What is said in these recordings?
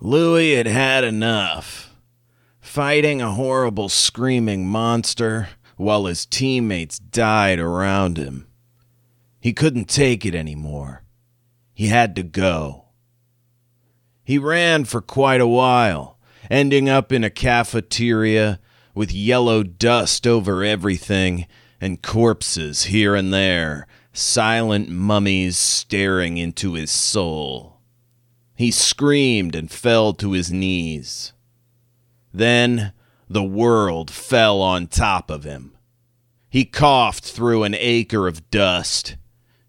Louis had had enough. Fighting a horrible screaming monster while his teammates died around him. He couldn't take it anymore. He had to go. He ran for quite a while, ending up in a cafeteria with yellow dust over everything and corpses here and there, silent mummies staring into his soul. He screamed and fell to his knees. Then the world fell on top of him. He coughed through an acre of dust.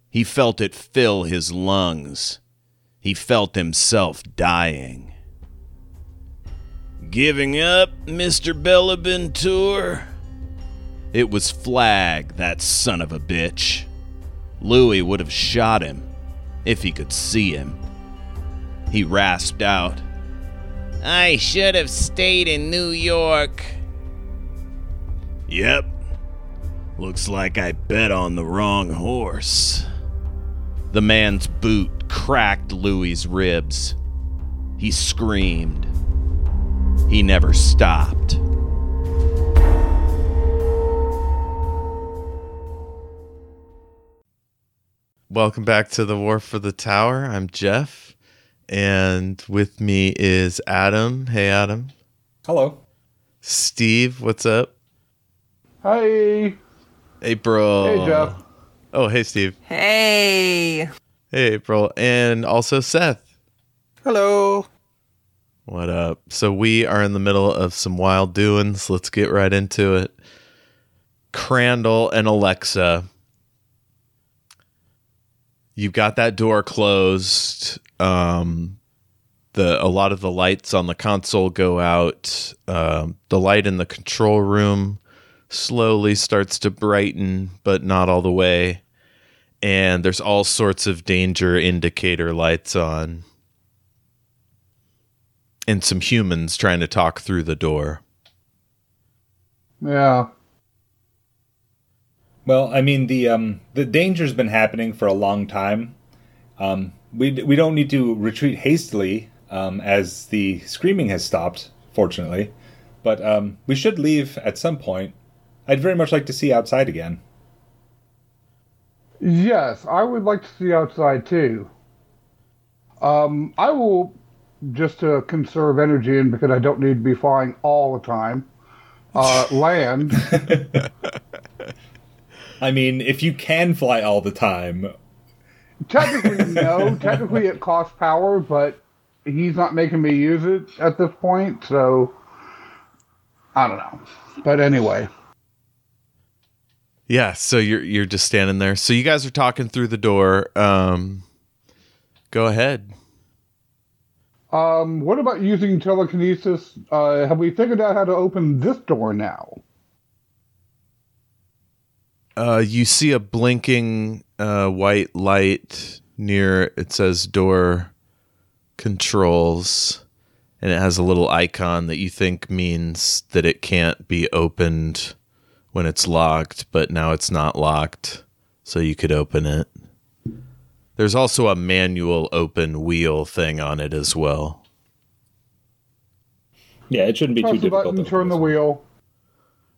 He felt it fill his lungs. He felt himself dying. Giving up, Mr. Bellaventure? It was Flagg, that son of a bitch. Louis would have shot him if he could see him. He rasped out, I should have stayed in New York. Yep. Looks like I bet on the wrong horse. The man's boot cracked Louis's ribs. He screamed. He never stopped. Welcome back to the War for the Tower. I'm Jeff, and with me is Adam. Hey, Adam. Hello. Steve, what's up? Hi. April. Hey, Jeff. Oh, hey, Steve. Hey. Hey, April. And also Seth. Hello. What up? So we are in the middle of some wild doings. Let's get right into it. Crandall and Alexa. You've got that door closed. Um, the a lot of the lights on the console go out. Um, the light in the control room slowly starts to brighten, but not all the way. And there's all sorts of danger indicator lights on and some humans trying to talk through the door. Yeah. Well, I mean the um the danger's been happening for a long time. Um, we we don't need to retreat hastily um, as the screaming has stopped, fortunately. But um, we should leave at some point. I'd very much like to see outside again. Yes, I would like to see outside too. Um, I will just to conserve energy and because I don't need to be flying all the time. Uh, land. I mean, if you can fly all the time, Technically, no. Technically, it costs power, but he's not making me use it at this point, so I don't know. But anyway, Yeah, so you're you're just standing there. So you guys are talking through the door. Um, go ahead. um, what about using telekinesis? Uh, have we figured out how to open this door now? Uh, you see a blinking uh, white light near. It says door controls, and it has a little icon that you think means that it can't be opened when it's locked, but now it's not locked, so you could open it. There's also a manual open wheel thing on it as well. yeah, it shouldn't be Press too the difficult. button, to turn the wheel.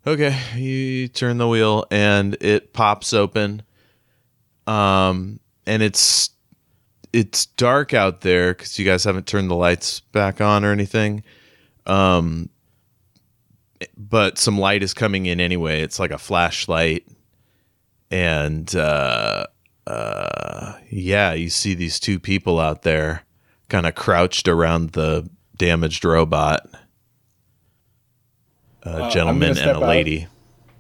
Okay, you turn the wheel and it pops open. Um, and it's it's dark out there because you guys haven't turned the lights back on or anything. Um, but some light is coming in anyway. It's like a flashlight, and uh, uh, yeah, you see these two people out there, kind of crouched around the damaged robot. A Uh, gentleman gonna and a step out. lady.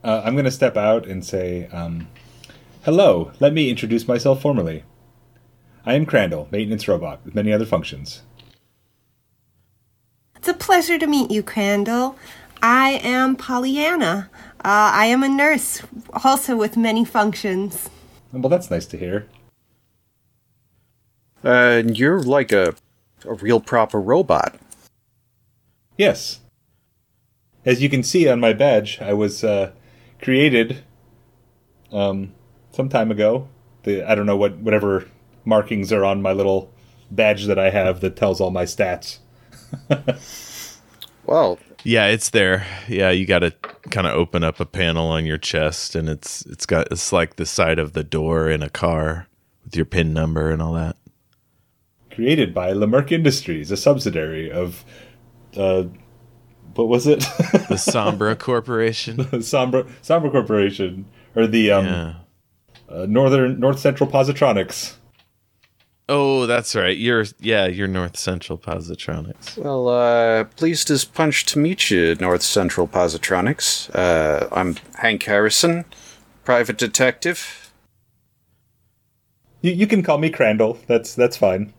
Uh, I'm going to step out and say, um, "Hello. Let me introduce myself formally. I am Crandall, maintenance robot with many other functions. It's a pleasure to meet you, Crandall. I am Polyanna. Uh, I am a nurse, also with many functions. Well, that's nice to hear. Uh, you're like a, a real proper robot. Yes. As you can see on my badge, I was uh, created um, some time ago. The I don't know what whatever markings are on my little badge that I have that tells all my stats. Well, Yeah, it's there. Yeah, you got to kind of open up a panel on your chest, and it's it's got it's like the side of the door in a car with your pin number and all that. Created by LaMerk Industries, a subsidiary of, uh, what was it? The Sombra Corporation. Sombra Sombra Corporation or the um, Yeah. uh, Northern North Central Positronics. Oh, that's right. You're yeah, you're North Central Positronics. well, uh, pleased as punch to meet you, North Central Positronics. Uh, I'm Hank Harrison, private detective. You, you can call me Crandall. That's that's fine.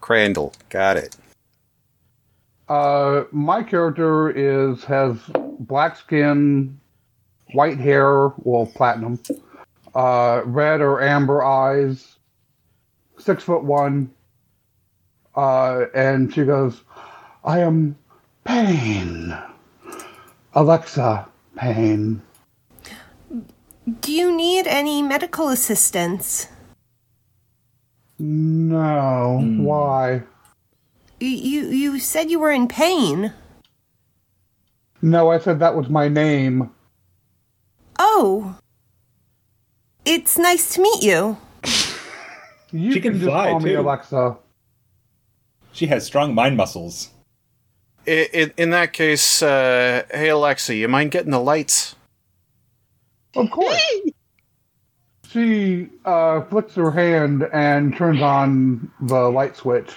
Crandall, got it. Uh, my character is has black skin, white hair, well, platinum, uh, red or amber eyes, six foot one, uh, and she goes, "I am Pain, Alexa Pain." Do you need any medical assistance? No, why? You, you you said you were in pain. No, I said that was my name. Oh. It's nice to meet you. You She can just fly, call me. Alexa. She has strong mind muscles. I in, in that case, uh, hey Alexa, you mind getting the lights? Of course. She uh, flicks her hand and turns on the light switch.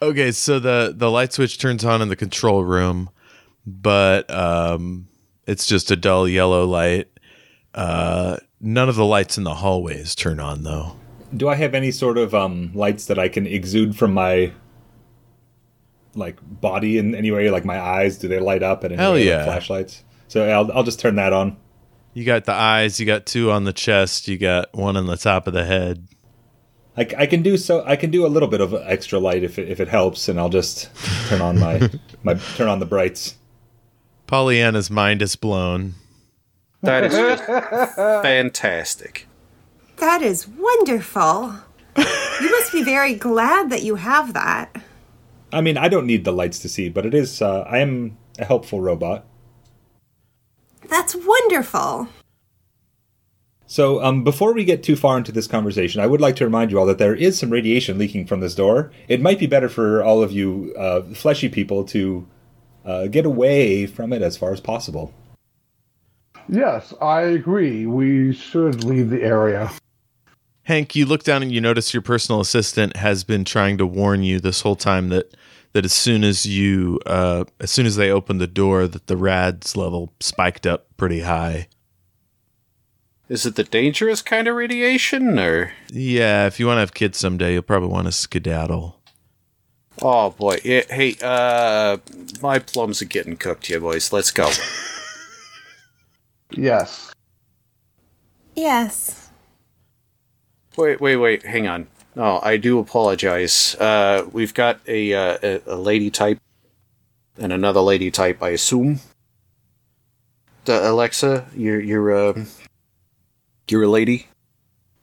Okay, so the the light switch turns on in the control room, but um, it's just a dull yellow light. Uh, none of the lights in the hallways turn on though. Do I have any sort of um, lights that I can exude from my like body in any way? Like my eyes, do they light up any Hell way, like yeah. flashlights? So I'll I'll just turn that on. You got the eyes, you got two on the chest, you got one on the top of the head. I, c- I can do so. I can do a little bit of extra light if it, if it helps, and I'll just turn on my my turn on the brights. Polyanna's mind is blown. That is just fantastic. That is wonderful. you must be very glad that you have that. I mean, I don't need the lights to see, but it is. Uh, I am a helpful robot. That's wonderful. So, um, before we get too far into this conversation, I would like to remind you all that there is some radiation leaking from this door. It might be better for all of you uh, fleshy people to uh, get away from it as far as possible. Yes, I agree. We should leave the area. Hank, you look down and you notice your personal assistant has been trying to warn you this whole time that that as soon as you uh, as soon as they opened the door that the rads level spiked up pretty high. Is it the dangerous kind of radiation, or? Yeah, if you want to have kids someday, you'll probably want to skedaddle. Oh boy, yeah, hey, uh, my plums are getting cooked here, boys. Let's go. Yes. Yes. Wait, wait, wait. Hang on. No, I do apologize. Uh, we've got a, uh, a a lady type and another lady type, I assume. The Alexa, you're you're uh, you're a lady.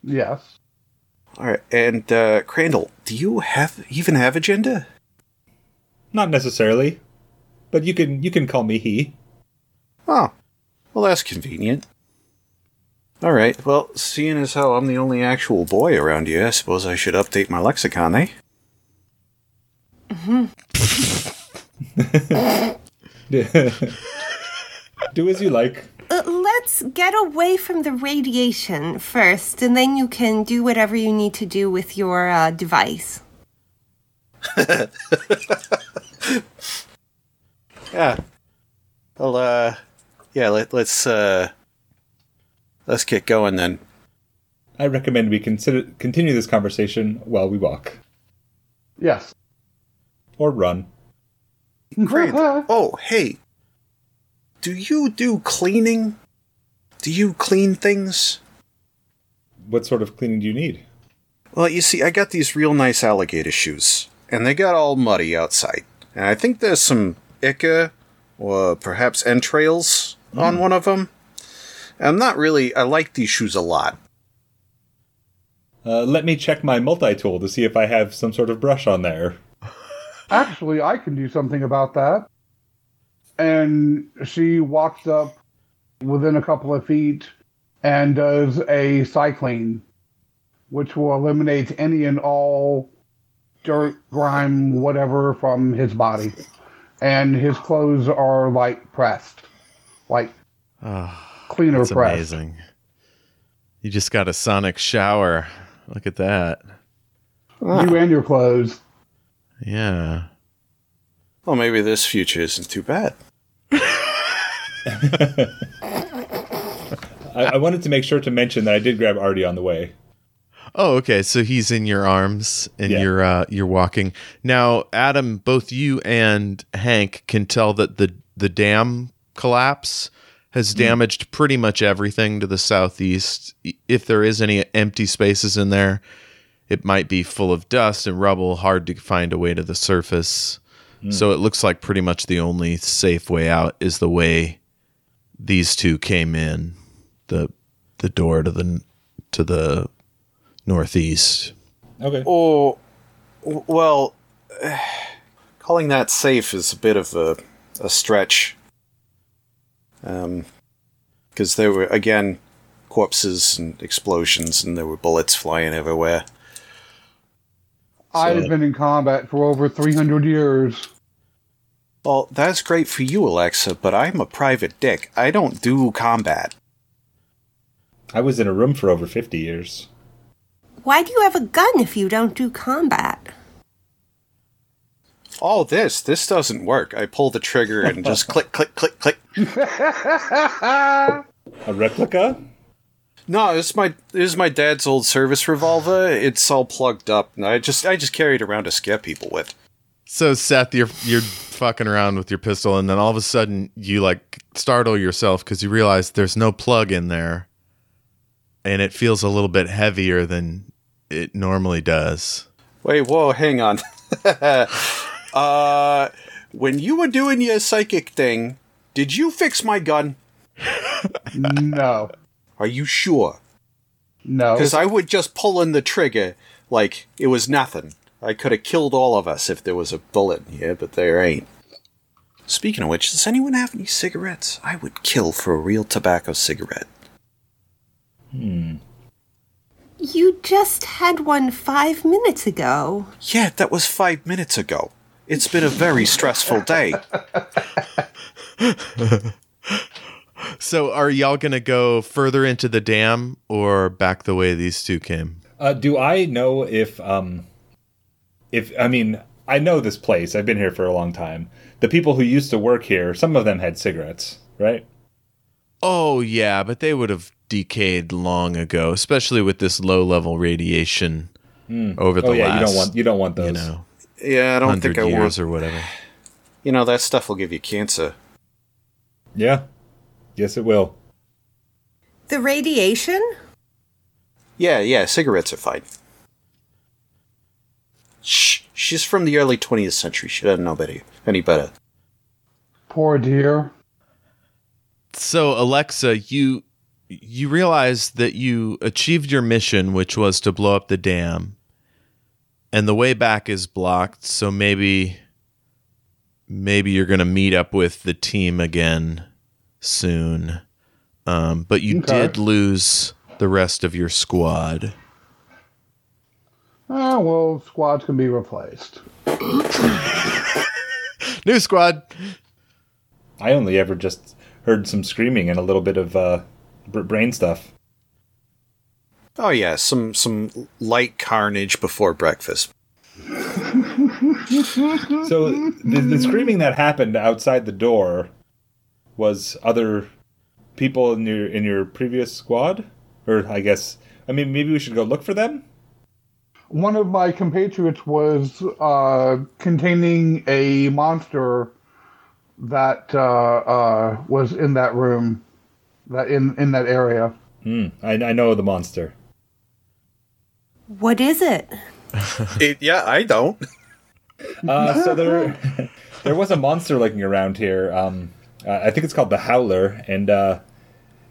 Yes. All right, and uh, Crandall, do you have even have a gender? Not necessarily, but you can you can call me he. Oh, well, that's convenient. All right. Well, seeing as how I'm the only actual boy around here, I suppose I should update my lexicon, eh? Mm-hmm. Do as you like. Uh, let's get away from the radiation first, and then you can do whatever you need to do with your uh, device. Yeah. Well, uh, yeah. Let, let's uh, let's get going then. I recommend we consider continue this conversation while we walk Yes. or run. Great. oh, hey. Do you do cleaning? Do you clean things? What sort of cleaning do you need? Well, you see, I got these real nice alligator shoes, and they got all muddy outside. And I think there's some ichor, or perhaps entrails on one of them. I'm not really. I like these shoes a lot. Uh, let me check my multi tool to see if I have some sort of brush on there. Actually, I can do something about that. And she walks up within a couple of feet and does a cycling, which will eliminate any and all dirt, grime, whatever from his body. And his clothes are like pressed, like cleaner That's pressed. amazing. You just got a sonic shower. Look at that. Ah. You and your clothes. Yeah. Well, maybe this future isn't too bad. I, I wanted to make sure to mention that I did grab Artie on the way. Oh, okay. So he's in your arms and Yeah. you're uh, you're walking. Now, Adam, both you and Hank can tell that the the dam collapse has damaged pretty much everything to the southeast. If there is any empty spaces in there, it might be full of dust and rubble, hard to find a way to the surface. So it looks like pretty much the only safe way out is the way these two came in, the the door to the to the northeast. Okay. Oh, well, calling that safe is a bit of a, a stretch. Um, because there were again corpses and explosions, and there were bullets flying everywhere. I've been in combat for over 300 years. Well, that's great for you, Alexa, but I'm a private dick. I don't do combat. I was in a room for over 50 years. Why do you have a gun if you don't do combat? Oh, this this doesn't work. I pull the trigger and just click, click, click, click. A replica? No, this is my this is my dad's old service revolver. It's all plugged up, and I just I just carry it around to scare people with. So Seth, you're you're fucking around with your pistol, and then all of a sudden you like startle yourself because you realize there's no plug in there, and it feels a little bit heavier than it normally does. Wait, whoa, hang on. uh, when you were doing your psychic thing, did you fix my gun? No. Are you sure? No. Because I would just pull in the trigger like it was nothing. I could have killed all of us if there was a bullet in here, but there ain't. Speaking of which, does anyone have any cigarettes? I would kill for a real tobacco cigarette. Hmm. You just had one five minutes ago. Yeah, that was five minutes ago. It's been a very stressful day. So are y'all gonna go further into the dam or back the way these two came? Uh, do I know if, um, if, I mean, I know this place. I've been here for a long time. The people who used to work here, some of them had cigarettes, right? Oh yeah, but they would have decayed long ago, especially with this low level radiation hmm. over the Oh yeah, last you don't want you don't want those. you know Yeah, I don't think I want. or whatever. You know, that stuff will give you cancer. Yeah. Yes, it will. The radiation? Yeah, yeah, cigarettes are fine. Shh, she's from the early 20th century. She doesn't know better, any better. Poor dear. So Alexa, you you realize that you achieved your mission, which was to blow up the dam, and the way back is blocked. So maybe maybe you're gonna meet up with the team again soon. Um, but you Okay. did lose the rest of your squad. Oh, well, squads can be replaced. New squad. I only ever just heard some screaming and a little bit of uh, brain stuff. Oh yeah, some some light carnage before breakfast. So the, the screaming that happened outside the door was other people in your in your previous squad, or I guess I mean maybe we should go look for them. One of my compatriots was uh, containing a monster that uh, uh, was in that room, that in in that area. Hmm. I, I know the monster. What is it? It, yeah, I don't. Uh, so there, there was a monster looking around here. Um, I think it's called the Howler, and uh,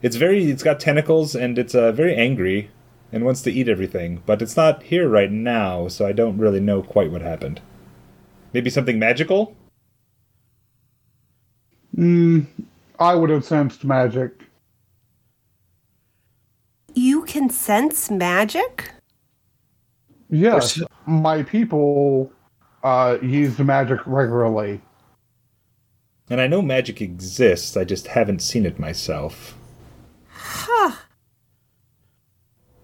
it's very, it's got tentacles, and it's uh, very angry and wants to eat everything. But it's not here right now, so I don't really know quite what happened. Maybe something magical? Mm, I would have sensed magic. You can sense magic? Yes, my people uh, use magic regularly. And I know magic exists, I just haven't seen it myself. Huh.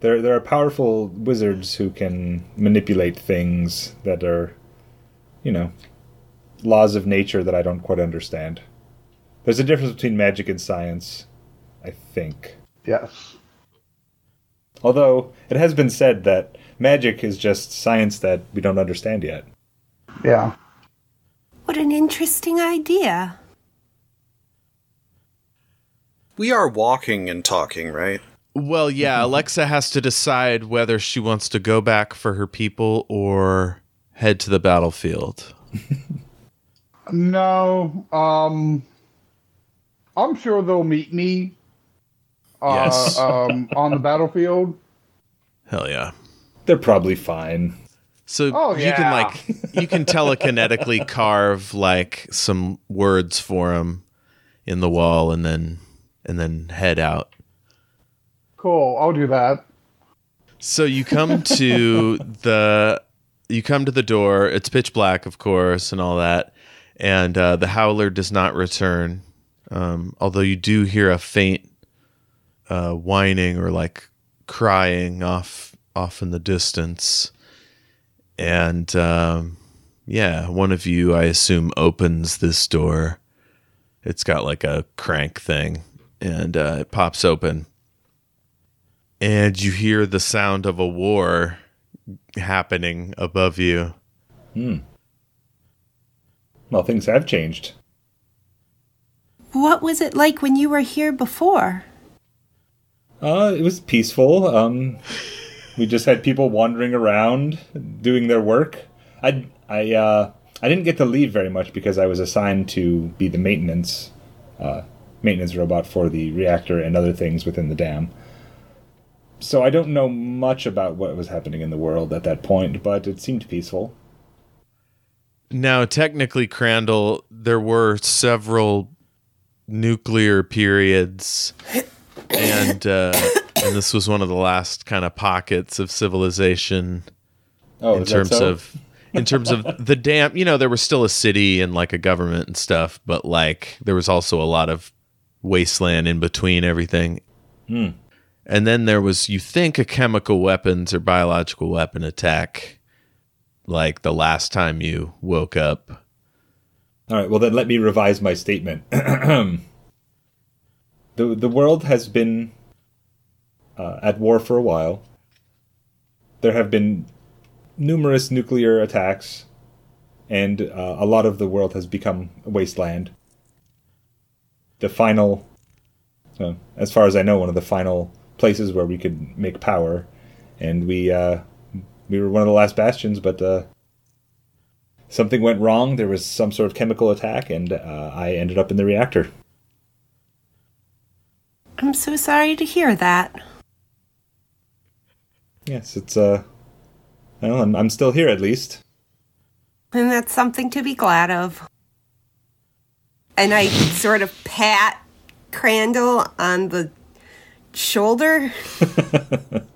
There, there are powerful wizards who can manipulate things that are, you know, laws of nature that I don't quite understand. There's a difference between magic and science, I think. Yes. Although it has been said that magic is just science that we don't understand yet. Yeah. What an interesting idea. We are walking and talking, right? Well, yeah, Alexa has to decide whether she wants to go back for her people or head to the battlefield. No. Um. I'm sure they'll meet me. Uh, Yes. um, on the battlefield. Hell yeah. They're probably fine. So Oh, you can like you can telekinetically carve like some words for him in the wall and then and then head out. Cool. I'll do that. So you come to the you come to the door. It's pitch black, of course, and all that. And uh, the howler does not return, um, although you do hear a faint uh, whining or like crying off off in the distance. And um, yeah, one of you, I assume, opens this door. It's got like a crank thing, and uh, it pops open and you hear the sound of a war happening above you. Well, things have changed. What was it like when you were here before? Uh, it was peaceful. Um, we just had people wandering around doing their work. I I uh, I didn't get to leave very much because I was assigned to be the maintenance uh, maintenance robot for the reactor and other things within the dam. So I don't know much about what was happening in the world at that point, but it seemed peaceful. Now, technically, Crandall, there were several nuclear periods, and uh, and this was one of the last kind of pockets of civilization Oh, in terms so? of in terms of the dam. You know, there was still a city and like a government and stuff, but like there was also a lot of wasteland in between everything. Hmm. And then there was, you think, a chemical weapons or biological weapon attack, like the last time you woke up. All right, well then let me revise my statement. the the world has been uh, at war for a while. There have been numerous nuclear attacks, and uh, a lot of the world has become a wasteland. The final, uh, as far as I know, one of the final places where we could make power, and we uh, we were one of the last bastions, but. Uh, something went wrong. There was some sort of chemical attack, and uh, I ended up in the reactor. I'm so sorry to hear that. Yes, it's uh, well, I'm, I'm still here at least. And that's something to be glad of. And I sort of pat Crandall on the shoulder.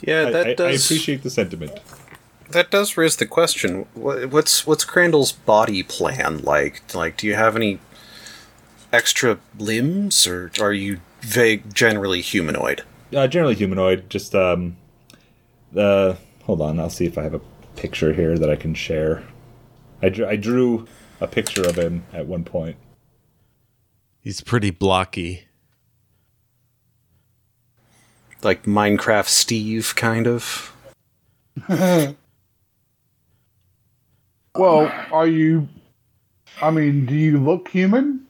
Yeah, that I, I does. appreciate the sentiment. That does raise the question. What, what's what's Crandall's body plan like? Like, do you have any extra limbs, or are you vague, generally humanoid? Uh, generally humanoid. Just um, uh, hold on. I'll see if I have a picture here that I can share. I drew, I drew a picture of him at one point. He's pretty blocky. Like Minecraft Steve, kind of. Well, are you? I mean, do you look human?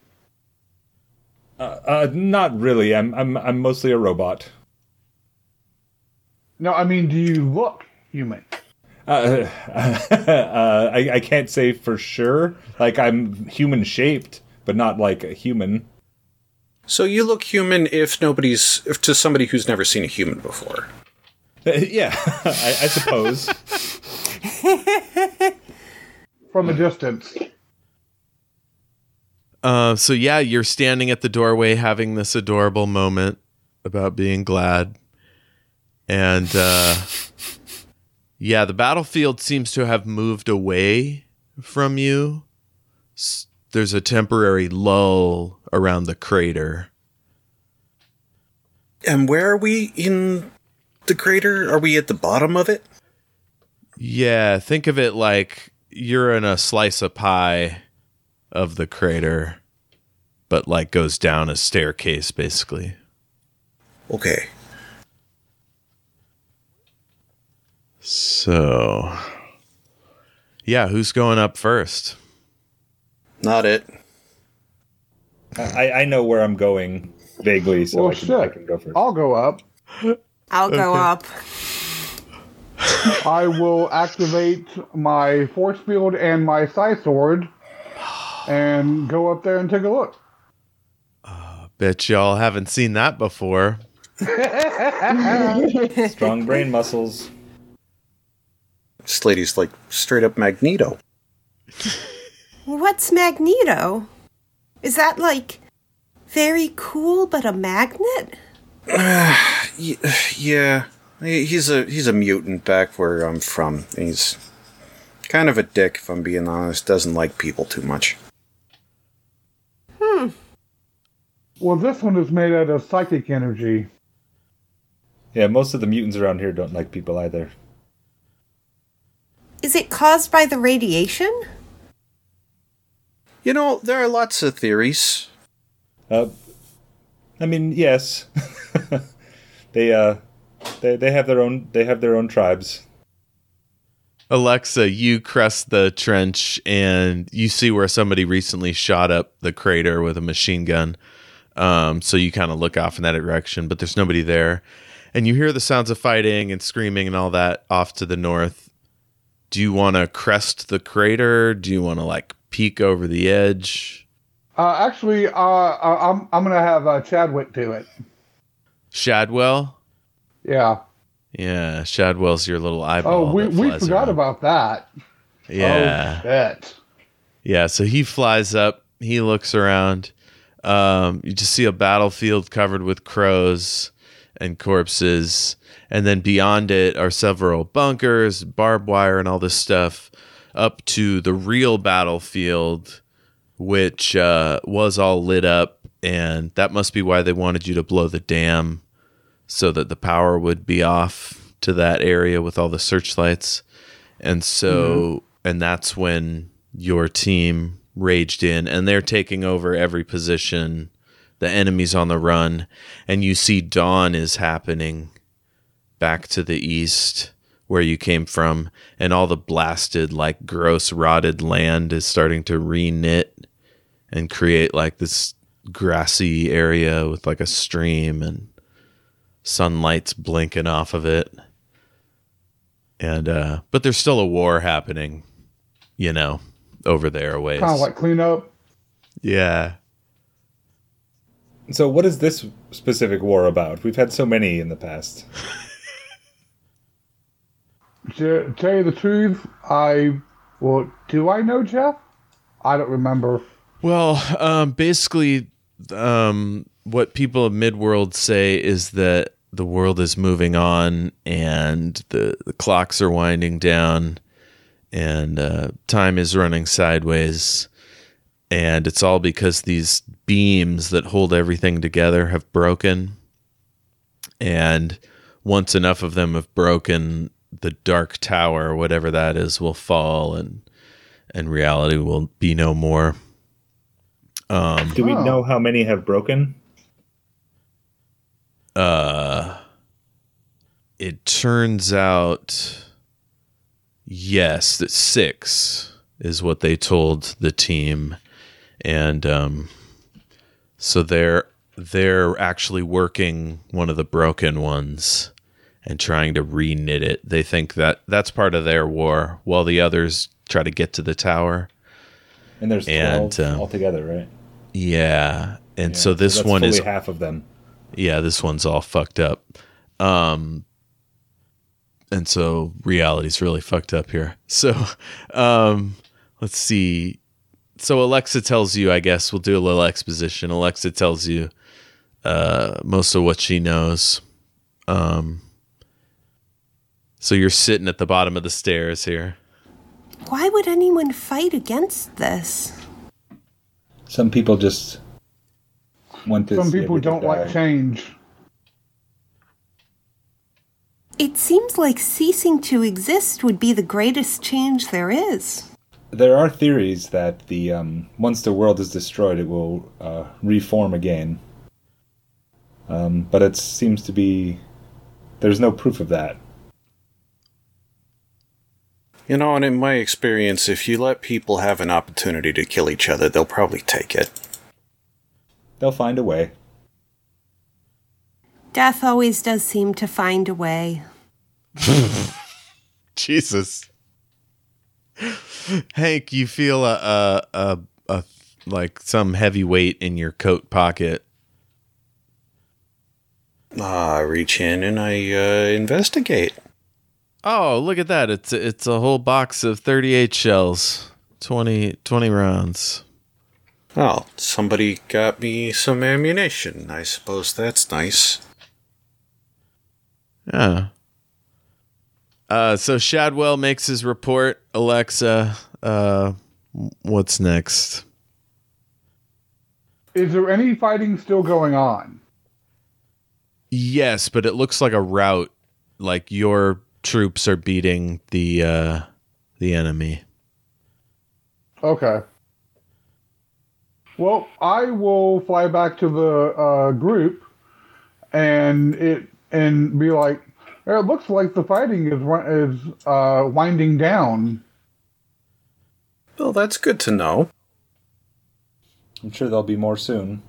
Uh, not really. I'm I'm I'm mostly a robot. No, I mean, do you look human? Uh, uh, I, I can't say for sure. Like I'm human shaped, but not like a human. So you look human if nobody's if to somebody who's never seen a human before. yeah, I, I suppose. From a distance. Uh, so yeah, you're standing at the doorway having this adorable moment about being glad. And uh, yeah, the battlefield seems to have moved away from you. S- There's a temporary lull around the crater. And where are we in the crater? Are we at the bottom of it? Yeah, think of it like you're in a slice of pie of the crater, but like goes down a staircase basically. Okay. So, yeah, who's going up first? Not it. I, I know where I'm going vaguely, so well, I, can, shit. I can go first. I'll go up. I'll go up. I will activate my force field and my scythe sword and go up there and take a look. Uh, bet y'all haven't seen that before. Strong brain muscles. This lady's like straight up Magneto. What's Magneto? Is that like very cool but a magnet? Y- yeah, he's a he's a mutant back where I'm from. He's kind of a dick, if I'm being honest. Doesn't like people too much. Hmm. Well, this one is made out of psychic energy. Yeah, most of the mutants around here don't like people either. Is it caused by the radiation? You know, there are lots of theories. Uh, I mean, yes, they uh, they they have their own they have their own tribes. Alexa, you crest the trench and you see where somebody recently shot up the crater with a machine gun. Um, so you kind of look off in that direction, but there's nobody there. And you hear the sounds of fighting and screaming and all that off to the north. Do you want to crest the crater? Do you want to like peek over the edge? Uh, actually, uh, uh, I'm I'm gonna have uh, Chadwick do it. Shadwell? Yeah. Yeah, Shadwell's your little eyeball. Oh, we we forgot around. about that. Yeah. Oh, shit. Yeah, so he flies up, he looks around. Um, you just see a battlefield covered with crows and corpses. And then beyond it are several bunkers, barbed wire, and all this stuff up to the real battlefield, which uh, was all lit up. And that must be why they wanted you to blow the dam so that the power would be off to that area with all the searchlights. And so, and that's when your team raged in and they're taking over every position. The enemy's on the run, and you see dawn is happening back to the east where you came from, and all the blasted, like gross, rotted land is starting to re-knit and create like this grassy area with like a stream and sunlight's blinking off of it. And uh but there's still a war happening, you know, over there a ways. Kind of like cleanup. yeah. So, what is this specific war about? We've had so many in the past. To tell you the truth, I well, do I know Jeff? I don't remember. Well, um, basically, um, what people of Midworld say is that the world is moving on and the, the clocks are winding down and uh, time is running sideways. And it's all because these beams that hold everything together have broken. And once enough of them have broken, the dark tower, whatever that is, will fall and and reality will be no more. Um, Do we Oh. know how many have broken? uh it turns out yes that six is what they told the team and um so they're they're actually working one of the broken ones and trying to re-knit it they think that that's part of their war while the others try to get to the tower And there's And, twelve um, altogether, right? yeah and Yeah, so this that's one is half of them. yeah, this one's all fucked up. Um, and so reality's really fucked up here. So, um, let's see. So Alexa tells you, I guess we'll do a little exposition. Alexa tells you uh, most of what she knows. Um, so you're sitting at the bottom of the stairs here. Why would anyone fight against this? Some people just want to. Some people don't like change. It seems like ceasing to exist would be the greatest change there is. There are theories that the um, once the world is destroyed, it will uh, reform again. Um, but it seems to be there's no proof of that. You know, and in my experience, if you let people have an opportunity to kill each other, they'll probably take it. They'll find a way. Death always does seem to find a way. Jesus. Hank, you feel a, a, a, a like some heavy weight in your coat pocket. Ah, I reach in and I uh, investigate. Oh, look at that. It's it's a whole box of 38 shells. 20, 20 rounds. Oh, somebody got me some ammunition. I suppose that's nice. Yeah. Uh, so Shadwell makes his report. Alexa, uh, what's next? Is there any fighting still going on? Yes, but it looks like a rout. Like your troops are beating the uh, the enemy. Okay. Well, I will fly back to the uh, group and it and be like, it looks like the fighting is is uh, winding down. Well, that's good to know. I'm sure there'll be more soon.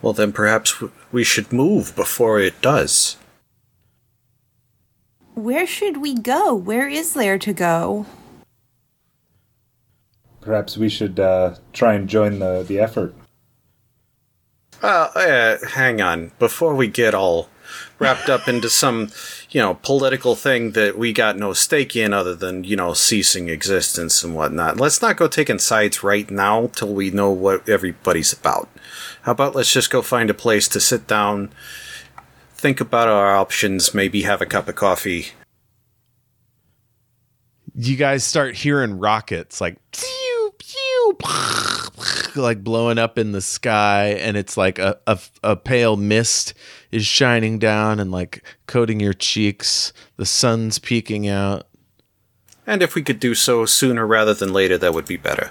Well, then perhaps we should move before it does. Where should we go? Where is there to go? Perhaps we should uh, try and join the the effort. Uh, uh, hang on. Before we get all wrapped up into some, you know, political thing that we got no stake in other than, you know, ceasing existence and whatnot, let's not go taking sides right now till we know what everybody's about. How about let's just go find a place to sit down, think about our options, maybe have a cup of coffee. You guys start hearing rockets like pew pew, like blowing up in the sky, and it's like a, a a pale mist is shining down and like coating your cheeks. The sun's peeking out. And if we could do so sooner rather than later, that would be better.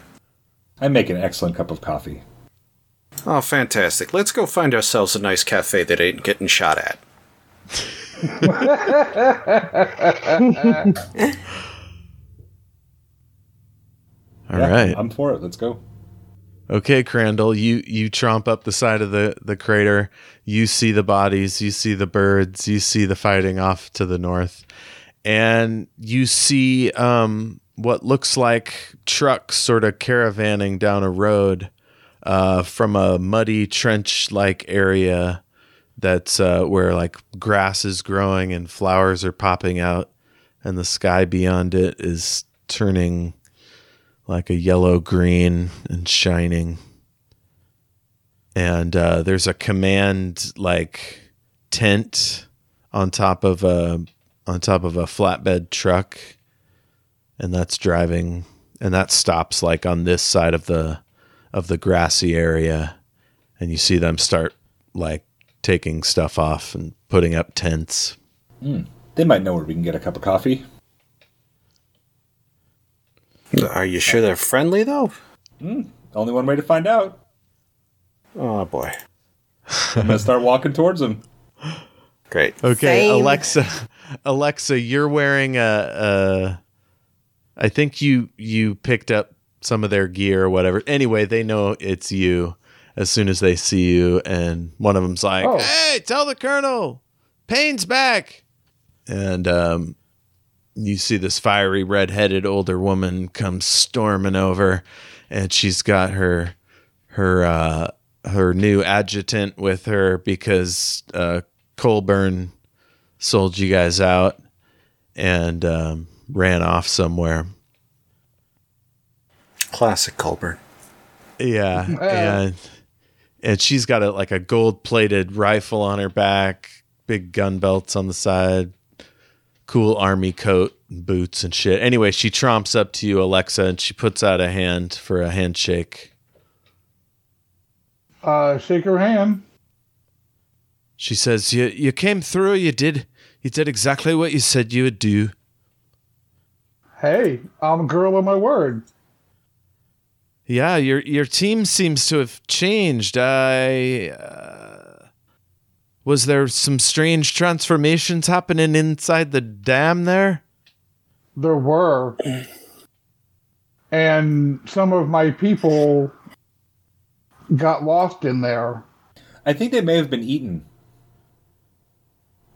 I make an excellent cup of coffee. Oh, fantastic. Let's go find ourselves a nice cafe that ain't getting shot at. All right. Yeah, I'm for it. Let's go. Okay, Crandall, you you tromp up the side of the the crater. You see the bodies, you see the birds, you see the fighting off to the north, and you see um, what looks like trucks sort of caravanning down a road uh, from a muddy trench-like area that's uh, where like grass is growing and flowers are popping out, and the sky beyond it is turning like a yellow green and shining. And uh, there's a command like tent on top of a on top of a flatbed truck, and that's driving, and that stops like on this side of the of the grassy area, and you see them start like taking stuff off and putting up tents. Hmm. They might know where we can get a cup of coffee. Are you sure they're friendly, though? Hmm. Only one way to find out. Oh, boy. I'm gonna start walking towards them. Great. Okay, Same. Alexa, Alexa, you're wearing a, a. I think you you picked up some of their gear or whatever. Anyway, they know it's you as soon as they see you, and one of them's like, Oh. "Hey, tell the colonel, Payne's back," and um, you see this fiery red-headed older woman come storming over, and she's got her her uh, her new adjutant with her because uh, Colburn sold you guys out, and um, ran off somewhere. Classic Colburn. Yeah, and and she's got a like a gold plated rifle on her back, big gun belts on the side, cool army coat, and boots and shit. Anyway, she tromps up to you, Alexa, and she puts out a hand for a handshake. Uh, shake her hand. She says, "You you came through. You did you did exactly what you said you would do." Hey, I'm a girl of my word. Yeah, your your team seems to have changed. I uh, was there some strange transformations happening inside the dam there? There were. And some of my people got lost in there. I think they may have been eaten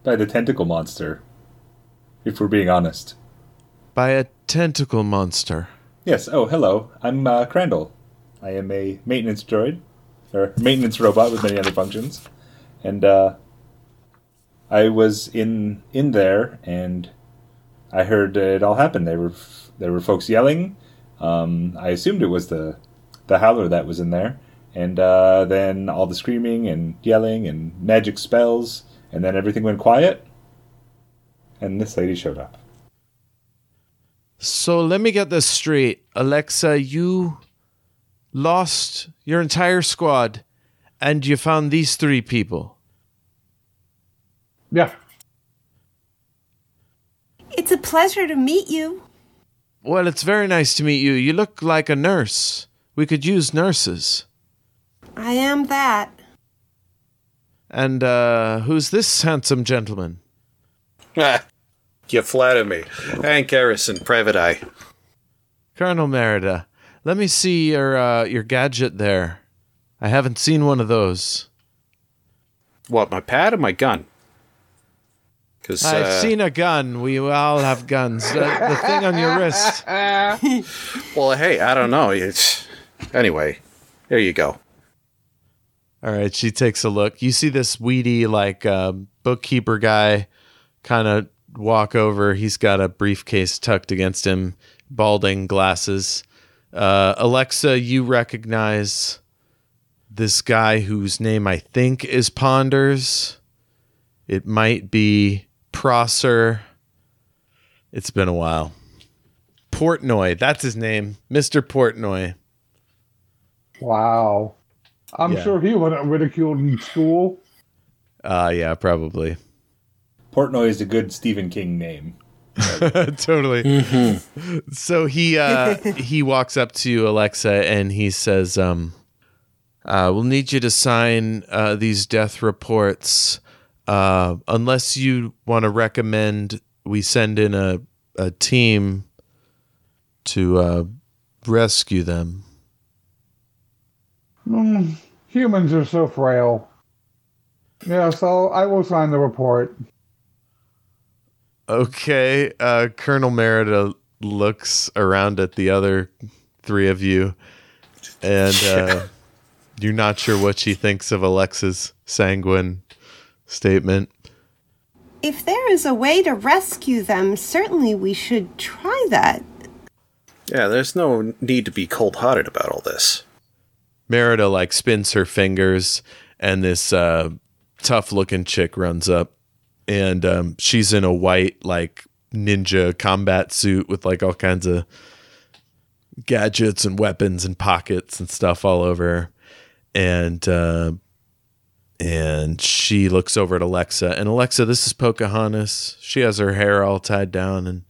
by the tentacle monster. If we're being honest. By a tentacle monster. Yes. Oh, hello. I'm uh, Crandall. I am a maintenance droid, or maintenance robot with many other functions, and uh, I was in in there, and I heard it all happen. There were there were folks yelling. Um, I assumed it was the the howler that was in there, and uh, then all the screaming and yelling and magic spells, and then everything went quiet, and this lady showed up. So let me get this straight. Alexa, you lost your entire squad and you found these three people. Yeah. It's a pleasure to meet you. Well, it's very nice to meet you. You look like a nurse. We could use nurses. I am that. And uh who's this handsome gentleman? you flatter me. Hank Harrison, Private Eye. Colonel Merida. Let me see your uh, your gadget there. I haven't seen one of those. What, my pad or my gun? Because I've uh, seen a gun. We all have guns. The, the thing on your wrist. Well, hey, I don't know. It's anyway. There you go. All right, she takes a look. You see this weedy, like uh, bookkeeper guy, kind of walk over. He's got a briefcase tucked against him, balding, glasses. Uh, Alexa, you recognize this guy whose name I think is Ponders. It might be Prosser. It's been a while. Portnoy, that's his name, Mr. Portnoy. Wow. I'm Yeah. sure he wasn't ridiculed in school. Uh, yeah, probably. Portnoy is a good Stephen King name. totally. So he uh, he walks up to Alexa and he says, um, uh, "We'll need you to sign uh, these death reports, uh, unless you want to recommend we send in a a team to uh, rescue them." Mm, humans are so frail. Yeah, so I will sign the report. Okay, uh, Colonel Merida looks around at the other three of you, and uh, you're not sure what she thinks of Alexa's sanguine statement. If there is a way to rescue them, certainly we should try that. Yeah, there's no need to be cold hearted about all this. Merida like spins her fingers, and this uh, tough looking chick runs up, and um, she's in a white like ninja combat suit with like all kinds of gadgets and weapons and pockets and stuff all over. And uh, and she looks over at Alexa, and Alexa, this is Pocahontas. She has her hair all tied down, and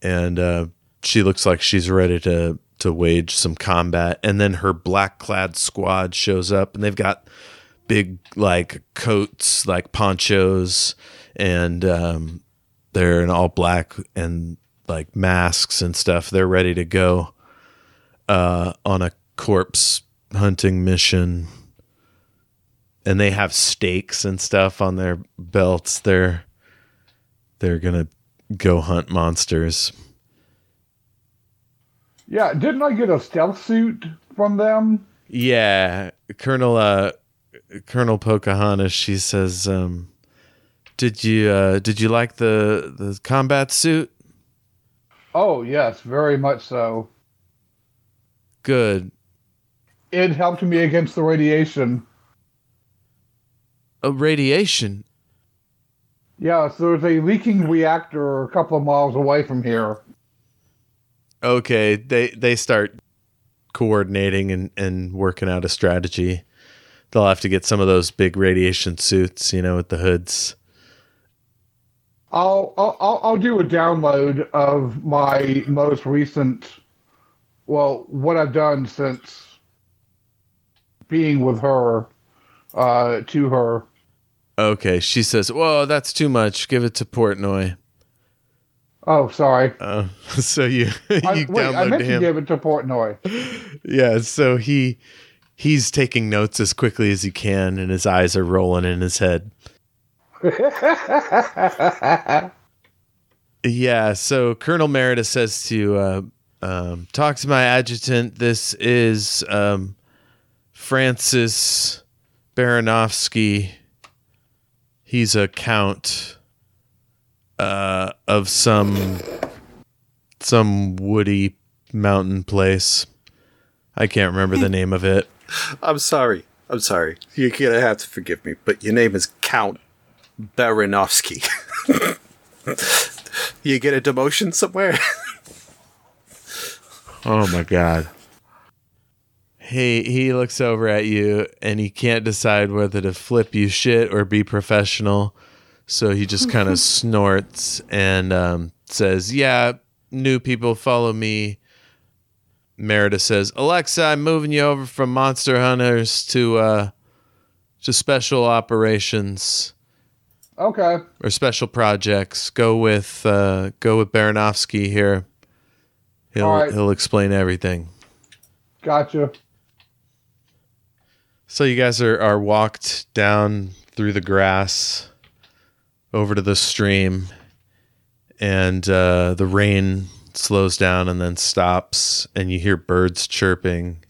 and uh, she looks like she's ready to to wage some combat. And then her black clad squad shows up, and they've got big like coats, like ponchos, and um, they're in all black and like masks and stuff. They're ready to go uh, on a corpse hunting mission. And they have stakes and stuff on their belts. They're they're gonna go hunt monsters. Yeah, didn't I get a stealth suit from them? Yeah, Colonel uh Colonel Pocahontas, she says um Did you uh, did you like the the combat suit? Oh, yes, very much so. Good. It helped me against the radiation. A radiation. Yes, there's a leaking reactor a couple of miles away from here. Okay, they they start coordinating and and working out a strategy. They'll have to get some of those big radiation suits, you know, with the hoods. I'll I'll I'll- do a download of my most recent, well, what I've done since being with her, uh, to her. Okay, she says, "Whoa, that's too much. Give it to Portnoy." Oh, sorry. Uh, so you you I, wait, I meant to to give it to Portnoy. Yeah, so he he's taking notes as quickly as he can, and his eyes are rolling in his head. Yeah, so Colonel Merida says to uh, um, talk to my adjutant. This is um, Francis Baranovsky. He's a count uh, of some some woody mountain place. I can't remember the name of it. I'm sorry. I'm sorry. You're gonna have to forgive me, but your name is Count Baranovsky. you get a demotion somewhere? Oh my god. He he looks over at you and he can't decide whether to flip you shit or be professional. So he just kind of snorts and um, says, "Yeah, new people follow me." Merida says, "Alexa, I'm moving you over from monster hunters to uh, to special operations okay. or special projects. Go with uh, go with Baranovsky here. He'll right. he'll explain everything." Gotcha. So you guys are, are walked down through the grass over to the stream, and uh, the rain slows down and then stops, and you hear birds chirping.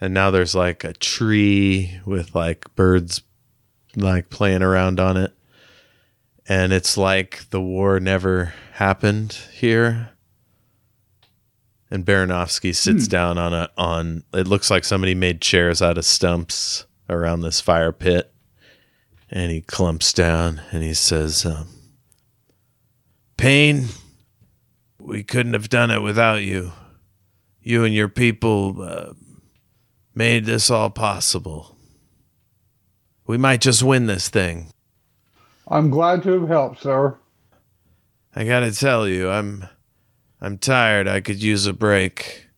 And now there's like a tree with like birds like playing around on it. And it's like the war never happened here. And Baranovsky sits down on a on it looks like somebody made chairs out of stumps around this fire pit. And he clumps down and he says, um, Payne, we couldn't have done it without you. You and your people uh, made this all possible. We might just win this thing. I'm glad to have helped, sir. I gotta tell you, I'm I'm tired. I could use a break.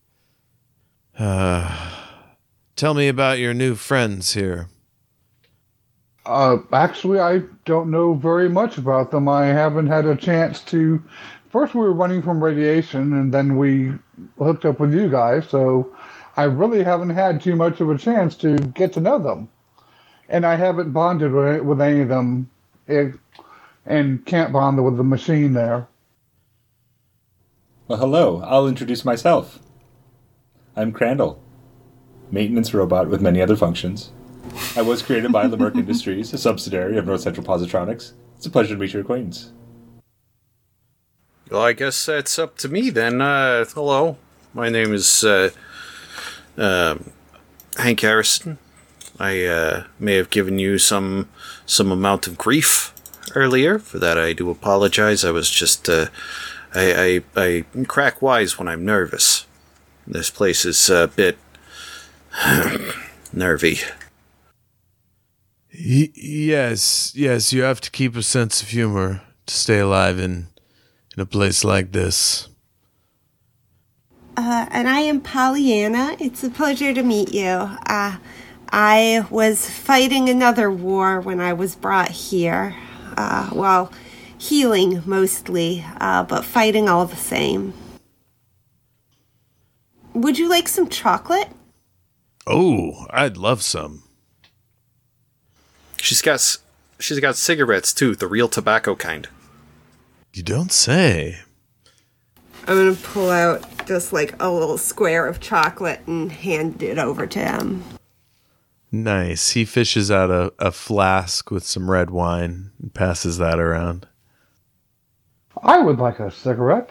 Uh, tell me about your new friends here. Uh, actually, I don't know very much about them. I haven't had a chance to. First, we were running from radiation, and then we hooked up with you guys. So, I really haven't had too much of a chance to get to know them, and I haven't bonded with, with any of them, eh, and can't bond with the machine there. Well, hello. I'll introduce myself. I'm Crandall, maintenance robot with many other functions. I was created by LaMerk Industries, a subsidiary of North Central Positronics. It's a pleasure to meet your acquaintance. well, I guess that's up to me then. Uh, hello. My name is uh, um Hank Harrison. I uh, may have given you some some amount of grief earlier. For that, I do apologize. I was just uh, I, I I crack wise when I'm nervous. This place is a bit nervy. Y- yes, yes, you have to keep a sense of humor to stay alive in in a place like this. Uh, and I am Polyanna. It's a pleasure to meet you. Uh, I was fighting another war when I was brought here. Uh, well, healing mostly, uh, but fighting all the same. Would you like some chocolate? Oh, I'd love some. She's got she's got cigarettes too, the real tobacco kind. You don't say. I'm gonna pull out just like a little square of chocolate and hand it over to him. Nice. He fishes out a, a flask with some red wine and passes that around. I would like a cigarette.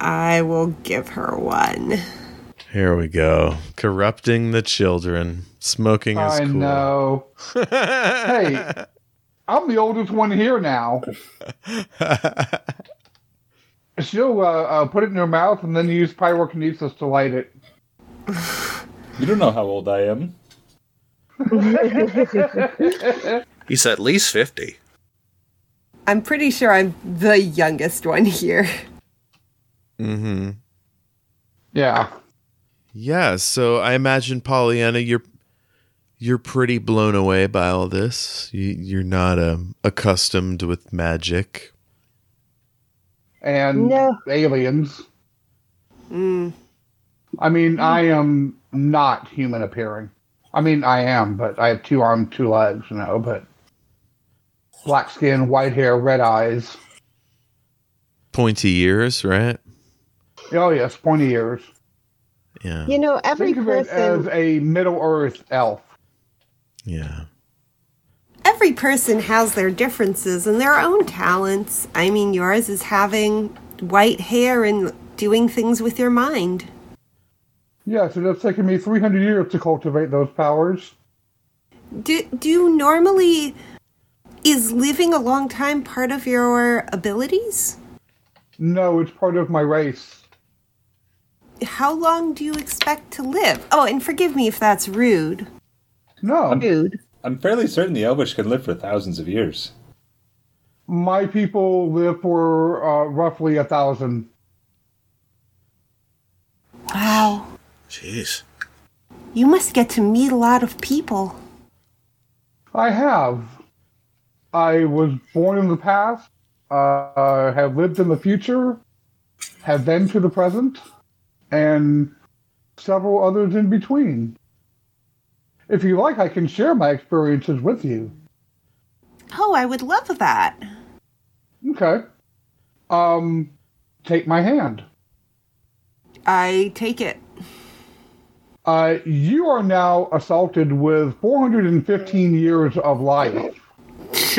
I will give her one. Here we go. Corrupting the children. Smoking is I cool. know. hey, I'm the oldest one here now. She'll uh, uh, put it in her mouth and then use pyrokinesis to light it. You don't know how old I am. He's at least 50. I'm pretty sure I'm the youngest one here. mm-hmm. Yeah. Yeah, so I imagine Polyanna, you're you're pretty blown away by all this. You, you're not um, accustomed with magic. And No. aliens. Mm. I mean, I am not human appearing. I mean, I am, but I have two arms, two legs, you know, but black skin, white hair, red eyes. Pointy ears, right? Oh, yes, pointy ears. Yeah. You know, every Think of it person. as a Middle Earth elf. Yeah. Every person has their differences and their own talents. I mean, yours is having white hair and doing things with your mind. Yes, it has taken me 300 years to cultivate those powers. Do do you normally is living a long time part of your abilities? No, it's part of my race. How long do you expect to live? Oh, and forgive me if that's rude. No, Dude. I'm fairly certain the Elvish can live for thousands of years. my people live for uh, roughly a thousand. Wow. Jeez. You must get to meet a lot of people. I have. I was born in the past, uh, have lived in the future, have been to the present, and several others in between. If you like, I can share my experiences with you. Oh, I would love that. Okay. Um, take my hand. I take it. Uh, you are now assaulted with 415 years of life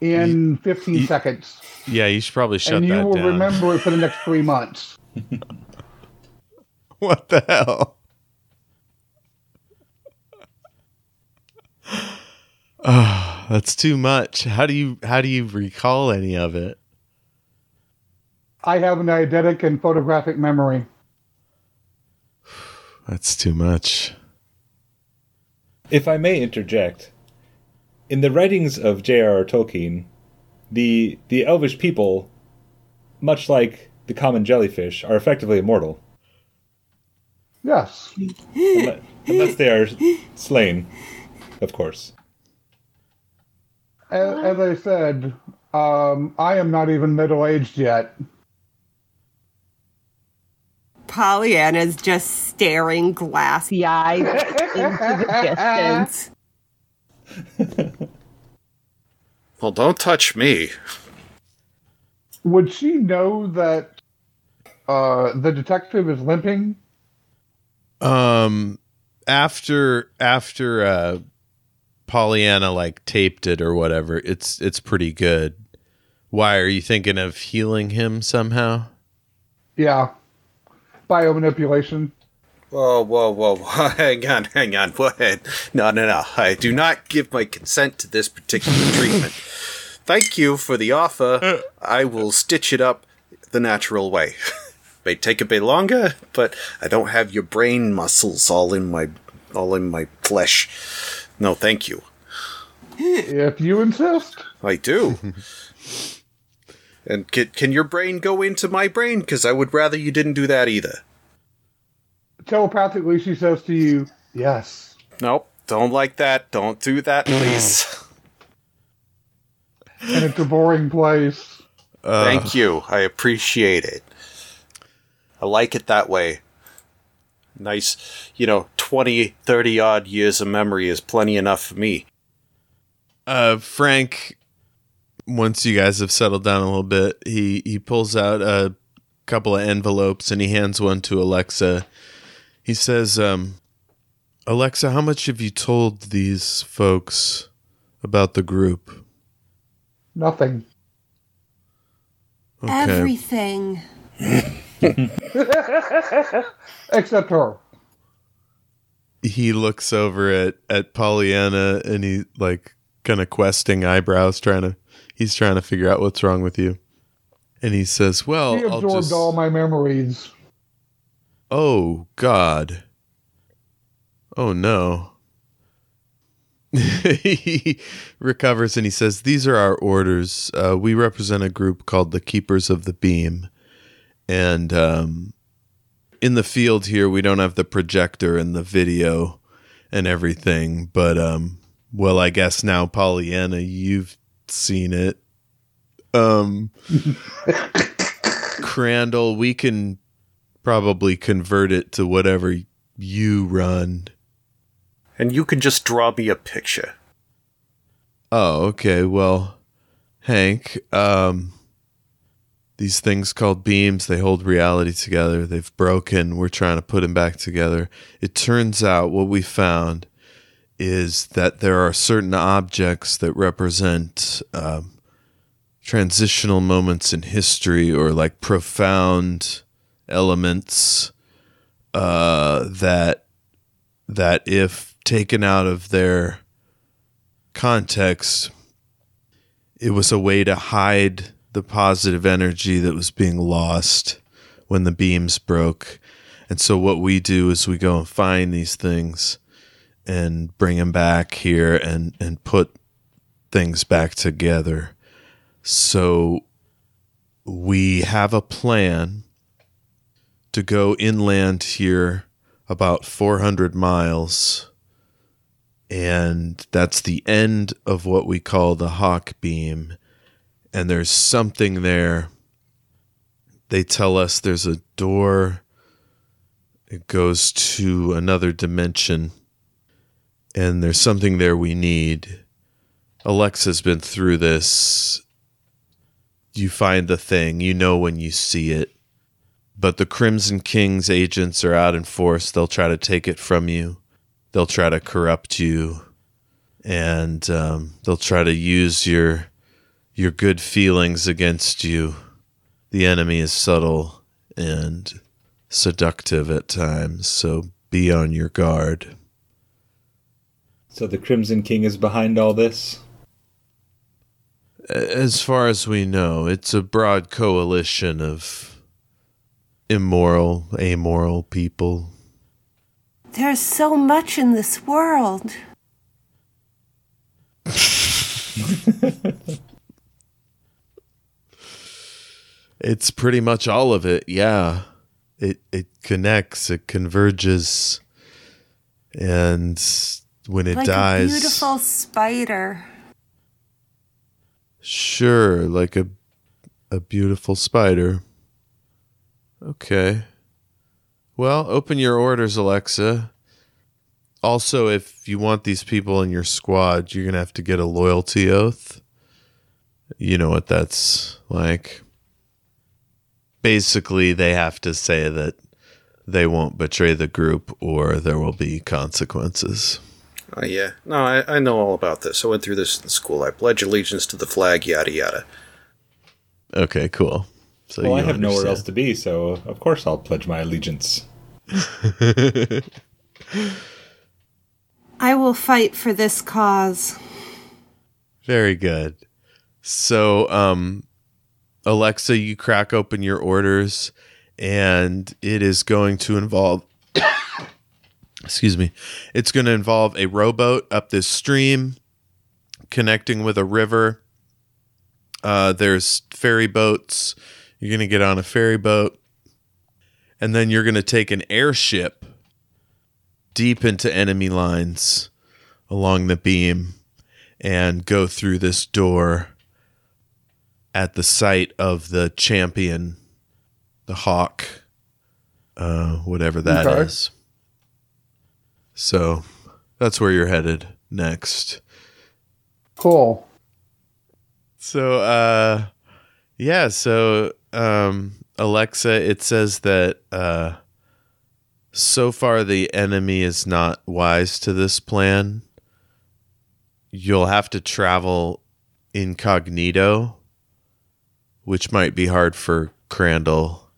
in 15 you- seconds. Yeah, you should probably shut that down. and you will remember it for the next three months. What the hell? Oh, that's too much. How do you how do you recall any of it? I have an eidetic and photographic memory. That's too much. If I may interject, in the writings of J.R.R. Tolkien, the the Elvish people, much like the common jellyfish, are effectively immortal, Yes. unless, unless they are slain, of course. As, as I said, um, I am not even middle aged yet. Polyanna's just staring glassy eyes into the distance. Well, don't touch me. Would she know that uh, the detective is limping? Um after after uh Pollyanna like taped it or whatever, it's it's pretty good. Why are you thinking of healing him somehow? Yeah. Biomanipulation. Whoa, whoa, whoa, whoa. Hang on, hang on. Go ahead. No, no, no. I do not give my consent to this particular treatment. Thank you for the offer. Uh. I will stitch it up the natural way. May take a bit longer, but I don't have your brain muscles all in my all in my flesh. No, thank you. If you insist. I do. And can, can your brain go into my brain? Because I would rather you didn't do that either. Telepathically, she says to you, Yes. Nope. Don't like that. Don't do that, please. And it's a boring place. Thank you. I appreciate it. I like it that way. Nice, you know, 20, 30 odd years of memory is plenty enough for me. Uh Frank once you guys have settled down a little bit, he he pulls out a couple of envelopes and he hands one to Alexa. He says, um, Alexa, how much have you told these folks about the group? Nothing. Okay. Everything. Except her. he looks over at at Polyanna and he like kind of questing eyebrows trying to he's trying to figure out what's wrong with you. And he says, "Well, I'll absorbed just all my memories. Oh god. Oh no. he recovers and he says, These are our orders. Uh, we represent a group called the Keepers of the Beam. And um, in the field here, we don't have the projector and the video and everything. But, um, well, I guess now, Polyanna, you've seen it. Um, Crandall, we can probably convert it to whatever you run. And you can just draw me a picture. Oh, okay. Well, Hank, um, these things called beams, they hold reality together. They've broken. We're trying to put them back together. It turns out what we found is that there are certain objects that represent um, transitional moments in history or like profound elements uh, that that if taken out of their context, it was a way to hide the positive energy that was being lost when the beams broke. And so, what we do is we go and find these things and bring them back here and, and put things back together. So, we have a plan to go inland here about 400 miles. And that's the end of what we call the hawk beam. And there's something there. They tell us there's a door. It goes to another dimension and there's something there we need. Alexa's been through this. You find the thing you know when you see it. But the crimson king's agents are out in force. They'll try to take it from you. They'll try to corrupt you. And um, they'll try to use your your good feelings against you. The enemy is subtle and seductive at times so be on your guard So the Crimson King is behind all this? as far as we know it's a broad coalition of immoral amoral people There's so much in this world. It's pretty much all of it. Yeah. It it connects, it converges and when it like dies a beautiful spider. sure, like a a beautiful spider. Okay. Well, open your orders, Alexa. Also, if you want these people in your squad, you're going to have to get a loyalty oath. You know what that's like. Basically, they have to say that they won't betray the group or there will be consequences. Oh, yeah. No, I, I know all about this. I went through this in school. I pledge allegiance to the flag, yada, yada. Okay, cool. So Well, I you have nowhere else to be, so of course I'll pledge my allegiance. I will fight for this cause. Very good. So, um, Alexa, you crack open your orders, and it is going to involve. Excuse me. It's going to involve a rowboat up this stream, connecting with a river. Uh, there's ferry boats. You're going to get on a ferry boat, and then you're going to take an airship deep into enemy lines along the beam and go through this door at the site of the champion, the hawk, uh, whatever that is. So that's where you're headed next. Cool. So, uh, yeah, so, um, Alexa, it says that, uh, so far the enemy is not wise to this plan. You'll have to travel incognito, which might be hard for Crandall.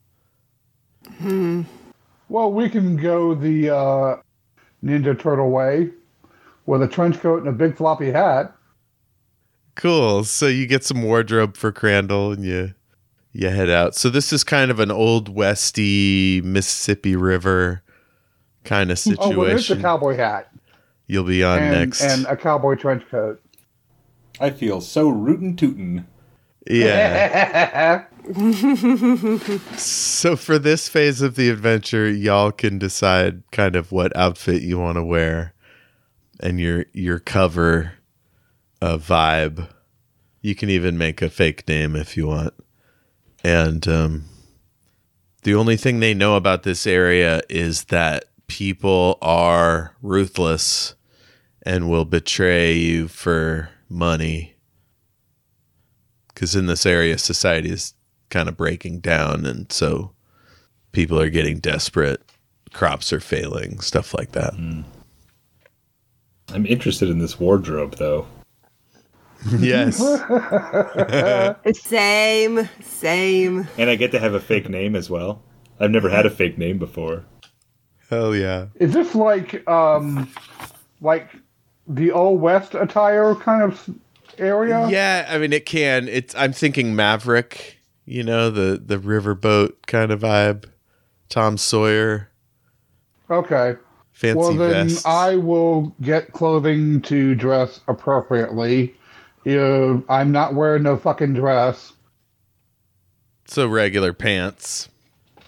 Hmm. Well, we can go the uh, Ninja Turtle way with a trench coat and a big floppy hat. Cool. So you get some wardrobe for Crandall and you you head out. So this is kind of an old westy Mississippi River kind of situation. Oh, well, there's the cowboy hat You'll be on and, next. and a cowboy trench coat. I feel so rootin' tootin'. yeah. So for this phase of the adventure, y'all can decide kind of what outfit you want to wear and your your cover uh, vibe. You can even make a fake name if you want. And um, the only thing they know about this area is that people are ruthless and will betray you for money. Because in this area, society is kind of breaking down, and so people are getting desperate. Crops are failing, stuff like that. I'm interested in this wardrobe, though. yes. Same, same. And I get to have a fake name as well. I've never had a fake name before. Hell yeah. Is this like um, like the old west attire kind of area? Yeah, I mean it can. It's I'm thinking Maverick, you know, the the riverboat kind of vibe. Tom Sawyer, Okay. fancy well, then vests. I will get clothing to dress appropriately. You, I'm not wearing no fucking dress. so regular pants.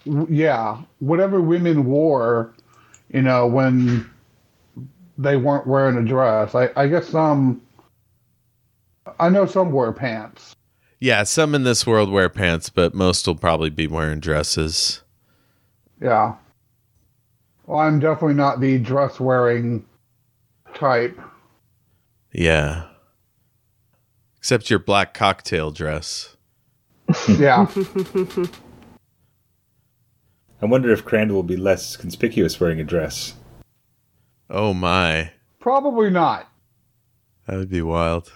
W- Yeah, whatever women wore, you know, when they weren't wearing a dress. I, I guess some. I know some wear pants. Yeah, some in this world wear pants, but most will probably be wearing dresses. Yeah. Well, I'm definitely not the dress wearing type. Yeah. Except your black cocktail dress. Yeah. I wonder if Crandall will be less conspicuous wearing a dress. Oh my. Probably not. That would be wild.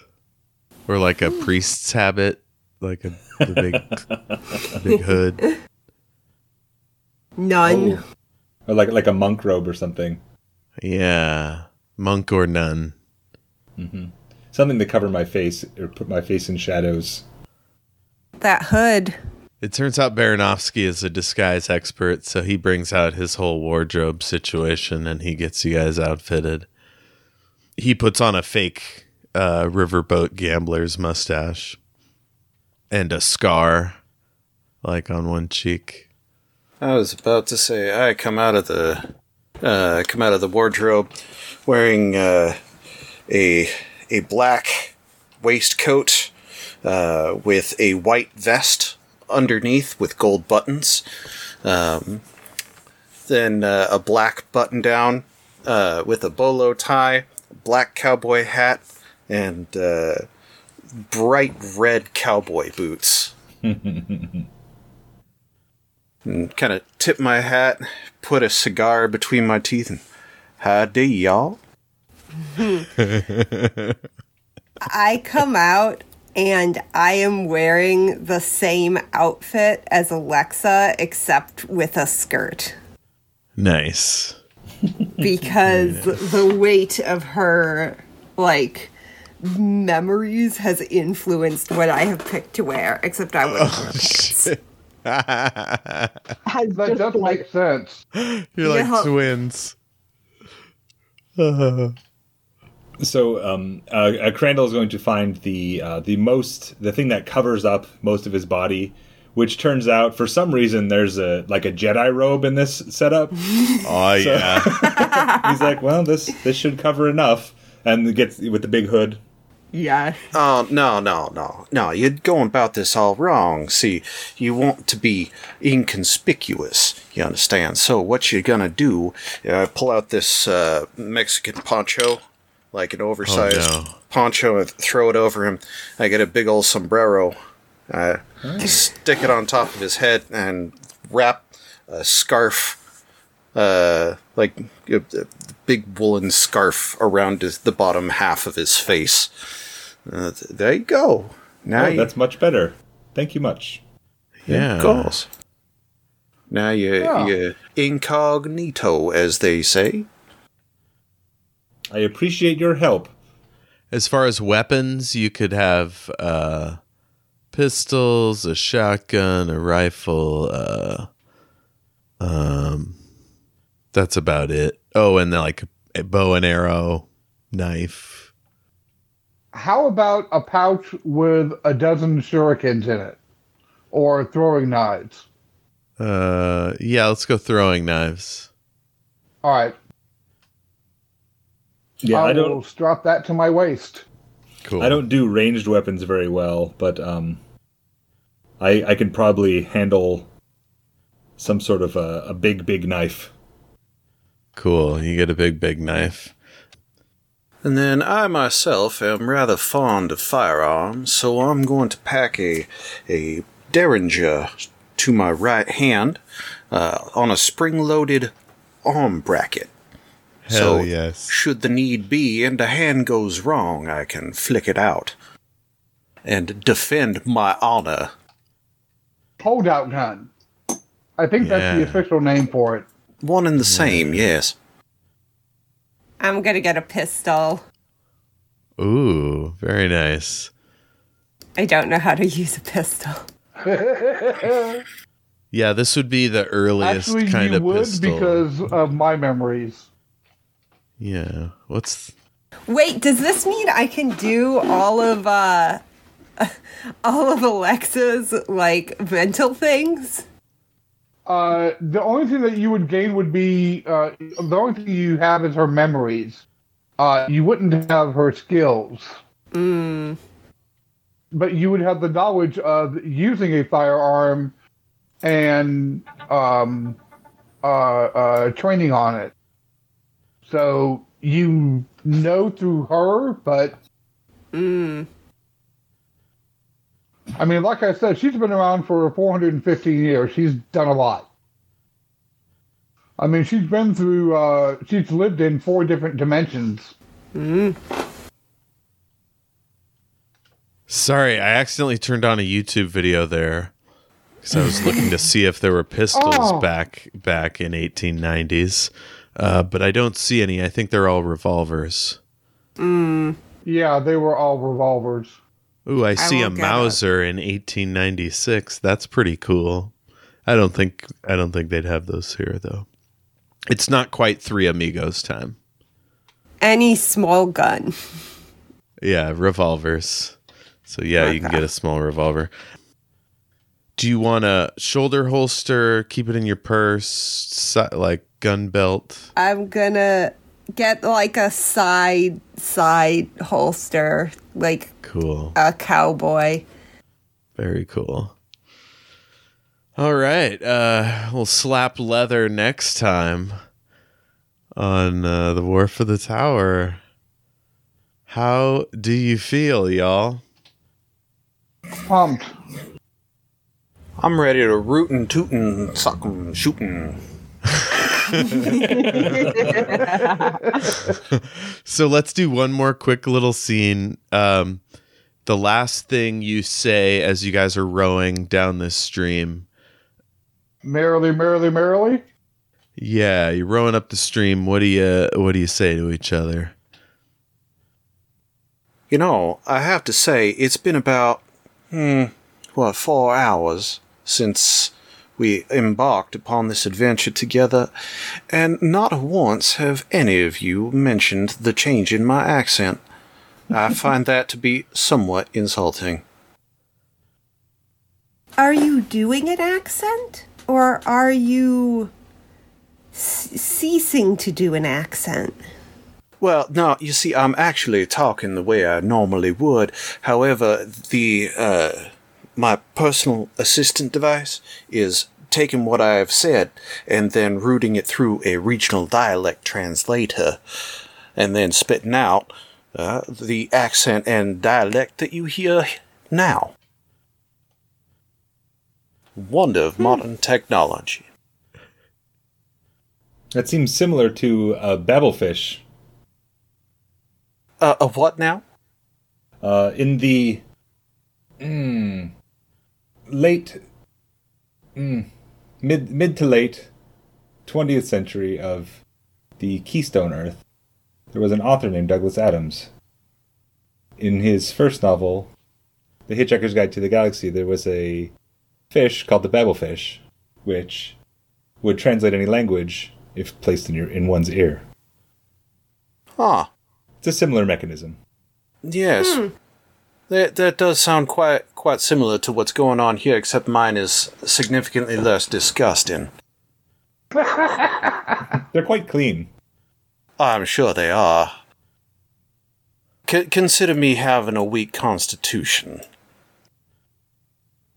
Or like a priest's habit, like a the big big hood. None. Or like like a monk robe or something. Yeah. Monk or nun. Something to cover my face or put my face in shadows. That hood. It turns out Baranovsky is a disguise expert, so he brings out his whole wardrobe situation and he gets you guys outfitted. He puts on a fake uh, riverboat gambler's mustache and a scar, like on one cheek. I was about to say I come out of the uh, come out of the wardrobe wearing uh, a a black waistcoat uh, with a white vest underneath with gold buttons. Um, then uh, a black button down uh, with a bolo tie, black cowboy hat, and uh, bright red cowboy boots. and kind of tip my hat, put a cigar between my teeth, and howdy, y'all. I come out and I am wearing the same outfit as Alexa, except with a skirt. Nice. because the weight of her like memories has influenced what I have picked to wear. Except I wouldn't wear pants. That just does like make sense. You're like Yeah. twins. So, um, uh, uh, Crandall is going to find the uh, the most the thing that covers up most of his body, which turns out for some reason there's a like a Jedi robe in this setup. Oh yeah. He's like, well, this this should cover enough, and it gets with the big hood. Yeah. Oh, no, no, no, no. You're going about this all wrong. See, you want to be inconspicuous, you understand? So, what you're gonna do, uh, pull out this uh, Mexican poncho, like an oversized Oh, no. poncho, and throw it over him. I get a big old sombrero, uh, stick it on top of his head, and wrap a scarf uh, like a, a big woolen scarf around his, the bottom half of his face. Uh, there you go. Now Oh, you, that's much better. Thank you much. Yeah. Of course. Now you Yeah. you incognito, as they say. I appreciate your help. As far as weapons, you could have uh, pistols, a shotgun, a rifle. Uh, um, that's about it. Oh, and then like a bow and arrow, knife. How about a pouch with a dozen shurikens in it, or throwing knives? Uh, yeah, let's go throwing knives. All right, Yeah, I, I will don't. strap that to my waist. Cool. I don't do ranged weapons very well, but um, I I can probably handle some sort of a, a big big knife. Cool. You get a big, big knife. And then I myself am rather fond of firearms, so I'm going to pack a a derringer to my right hand uh, on a spring-loaded arm bracket. Hell So- yes. Should the need be and a hand goes wrong, I can flick it out and defend my honor. Holdout gun. I think that's the official name for it. One and the same, yes. I'm gonna get a pistol. Ooh, very nice. I don't know how to use a pistol. Yeah, this would be the earliest Actually, kind you of would pistol. because of my memories. yeah. What's Wait, does this mean I can do all of uh all of Alexa's like mental things? Uh, the only thing that you would gain would be uh, the only thing you have is her memories. Uh, you wouldn't have her skills, Mm. but you would have the knowledge of using a firearm and um, uh, uh, training on it. So you know through her, but Mm. I mean, like I said, she's been around for 415 years. She's done a lot. I mean, she's been through, uh, she's lived in four different dimensions. Mm. Sorry, I accidentally turned on a YouTube video there because I was looking to see if there were pistols Oh. back back in 1890s, uh, but I don't see any. I think they're all revolvers. Mm. Yeah, they were all revolvers. Ooh, I see a get it. Mauser in 1896. That's pretty cool. I don't think I don't think they'd have those here though. It's not quite Three Amigos time. Any small gun. Yeah, revolvers. So yeah, you can get a small revolver. Do you want a shoulder holster? Keep it in your purse, like gun belt. I'm gonna get like a side side holster, like Cool. a cowboy. Very cool. All right, uh, we'll slap leather next time on uh, the War for the Tower. How do you feel, y'all? Pumped. I'm ready to root and toot and suck and shoot and so let's do one more quick little scene. Um, the last thing you say as you guys are rowing down this stream. Merrily, merrily, merrily. Yeah, you're rowing up the stream. What do you What do you say to each other? You know, I have to say, it's been about, hmm, what, four hours since we embarked upon this adventure together, and not once have any of you mentioned the change in my accent. I find that to be somewhat insulting. Are you doing an accent? Or are you c- ceasing to do an accent? Well, no, you see, I'm actually talking the way I normally would. However, the uh, my personal assistant device is taking what I have said and then routing it through a regional dialect translator, and then spitting out uh, the accent and dialect that you hear now. Wonder of modern technology. That seems similar to a Babel fish. Uh, a what now? Uh, in the mm, late, mm, mid mid to late 20th century of the Keystone Earth, there was an author named Douglas Adams. In his first novel, The Hitchhiker's Guide to the Galaxy, there was a fish called the Babel fish, which would translate any language if placed in your in one's ear. Huh. It's a similar mechanism. Yes. That that does sound quite quite similar to what's going on here, except mine is significantly less disgusting. They're quite clean. I'm sure they are. C- consider me having a weak constitution.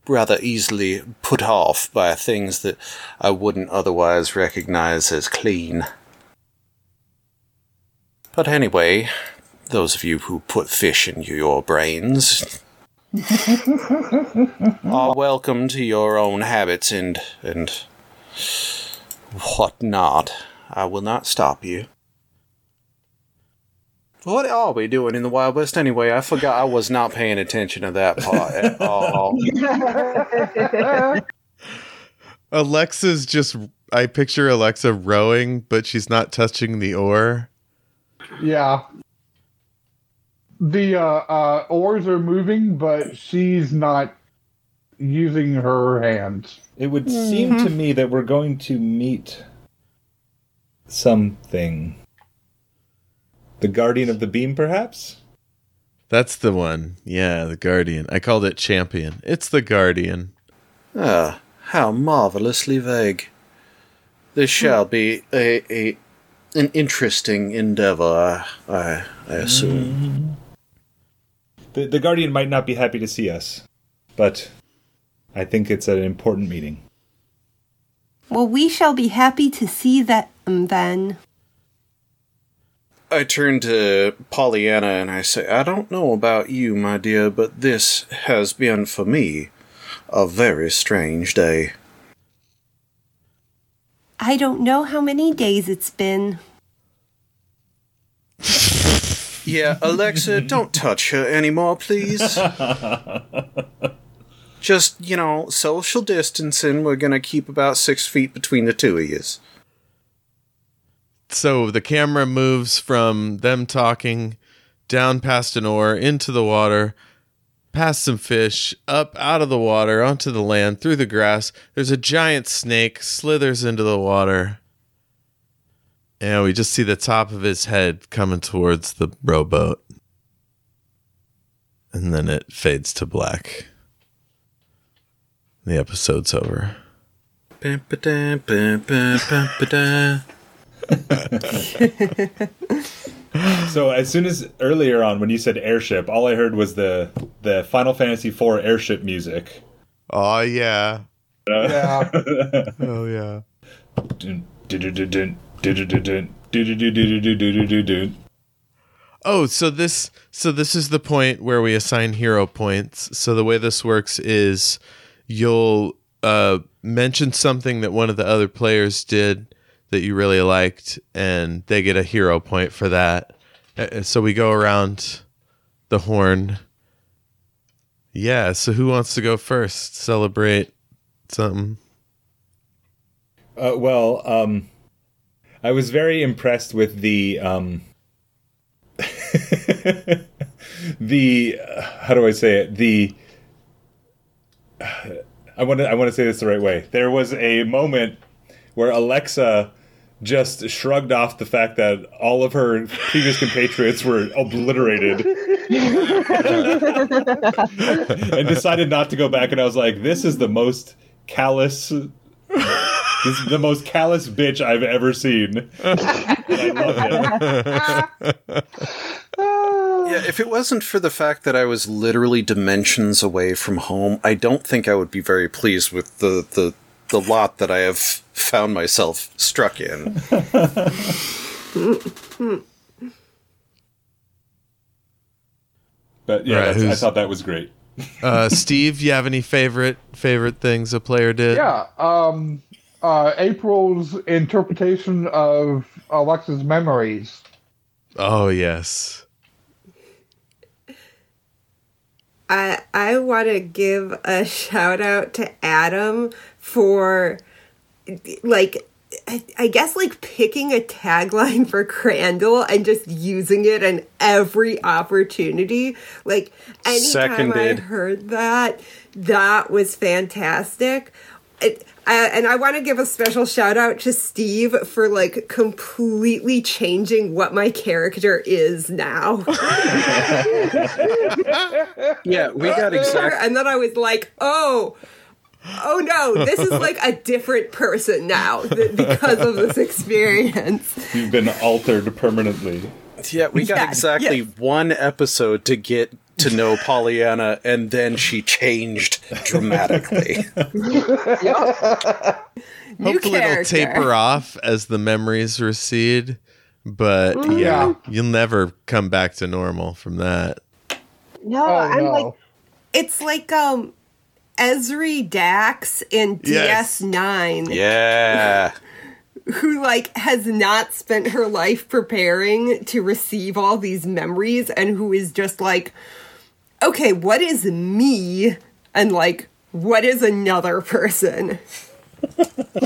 Rather easily put off by things that I wouldn't otherwise recognize as clean. But anyway, those of you who put fish into your brains are welcome to your own habits and and whatnot. I will not stop you. What are we doing in the Wild West anyway? I forgot I was not paying attention to that part at all. Alexa's just I picture Alexa rowing, but she's not touching the oar. Yeah. The uh, uh, oars are moving, but she's not using her hands. It would seem to me that we're going to meet something. The Guardian of the Beam, perhaps? That's the one. Yeah, the Guardian. I called it Champion. It's the Guardian. Ah, how marvelously vague. This shall be a, a an interesting endeavor, I, I, I assume. The, the Guardian might not be happy to see us, but I think it's an important meeting. Well, we shall be happy to see them um, then. I turn to Polyanna and I say, I don't know about you, my dear, but this has been for me a very strange day. I don't know how many days it's been. Yeah, Alexa, don't touch her anymore, please. Just, you know, social distancing. We're gonna keep about six feet between the two of yous. So the camera moves from them talking down past an oar into the water, past some fish, up out of the water onto the land through the grass. There's a giant snake slithers into the water. And we just see the top of his head coming towards the rowboat. And then it fades to black. The episode's over. Ba-ba-da, ba-ba, ba-ba-da. So as soon as earlier on when you said airship, all I heard was the the Final Fantasy IV airship music. Oh yeah. Uh, yeah. Oh yeah. Dun, dun, dun, Oh, so this so this is the point where we assign hero points. So the way this works is you'll uh, mention something that one of the other players did that you really liked, and they get a hero point for that. So we go around the horn. Yeah. So who wants to go first? Celebrate something. Uh, well, um, I was very impressed with the um, the uh, how do I say it the I want to I want to say this the right way. There was a moment where Alexa just shrugged off the fact that all of her previous compatriots were obliterated and decided not to go back and I was like this is the most callous this is the most callous bitch I've ever seen. I love it. Yeah, if it wasn't for the fact that I was literally dimensions away from home, I don't think I would be very pleased with the the, the lot that I have found myself struck in. But yeah, Right, I thought that was great. Uh, Steve, you have any favorite favorite things a player did? Yeah. Um, uh, April's interpretation of Alexa's memories. Oh yes. I I want to give a shout out to Adam for like I, I guess like picking a tagline for Crandall and just using it in every opportunity. Like anytime I heard that, that was fantastic. It, I, and I want to give a special shout out to Steve for like completely changing what my character is now. Yeah, we got exactly. and then I was like, oh, oh no, this is like a different person now th- because of this experience. You've been altered permanently. Yeah, we got Yeah, exactly yes. one episode to get to know Polyanna, and then she changed dramatically. New Hopefully it'll taper off as the memories recede. But yeah, Yeah. you'll never come back to normal from that. No, Oh I'm no! like, It's like um Ezri Dax in Yes. DS9 yeah. who like has not spent her life preparing to receive all these memories and who is just like okay, what is me and like what is another person?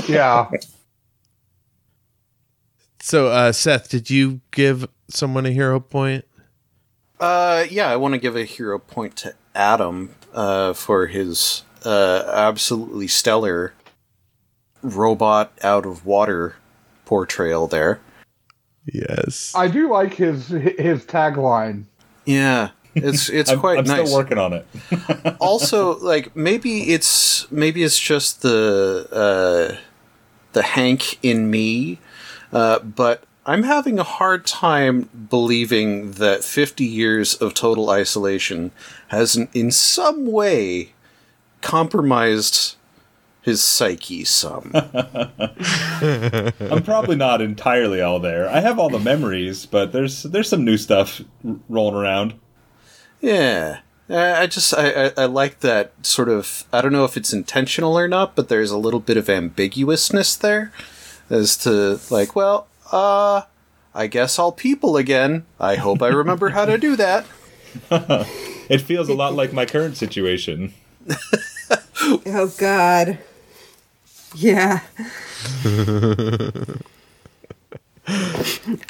yeah, So, uh, Seth, did you give someone a hero point? Uh, yeah, I want to give a hero point to Adam uh, for his uh, absolutely stellar robot out of water portrayal there. Yes. I do like his his tagline. Yeah, it's it's I'm, quite I'm nice. still working on it. also, like maybe it's maybe it's just the uh, the Hank in me, uh, but I'm having a hard time believing that 50 years of total isolation has in- in some way compromised his psyche some. I'm probably not entirely all there. I have all the memories, but there's there's some new stuff rolling around. Yeah. Uh, I just I, I, I like that sort of I don't know if it's intentional or not, but there's a little bit of ambiguousness there as to like, well, uh I guess I'll people again. I hope I remember how to do that. It feels a lot like my current situation. Oh God. Yeah.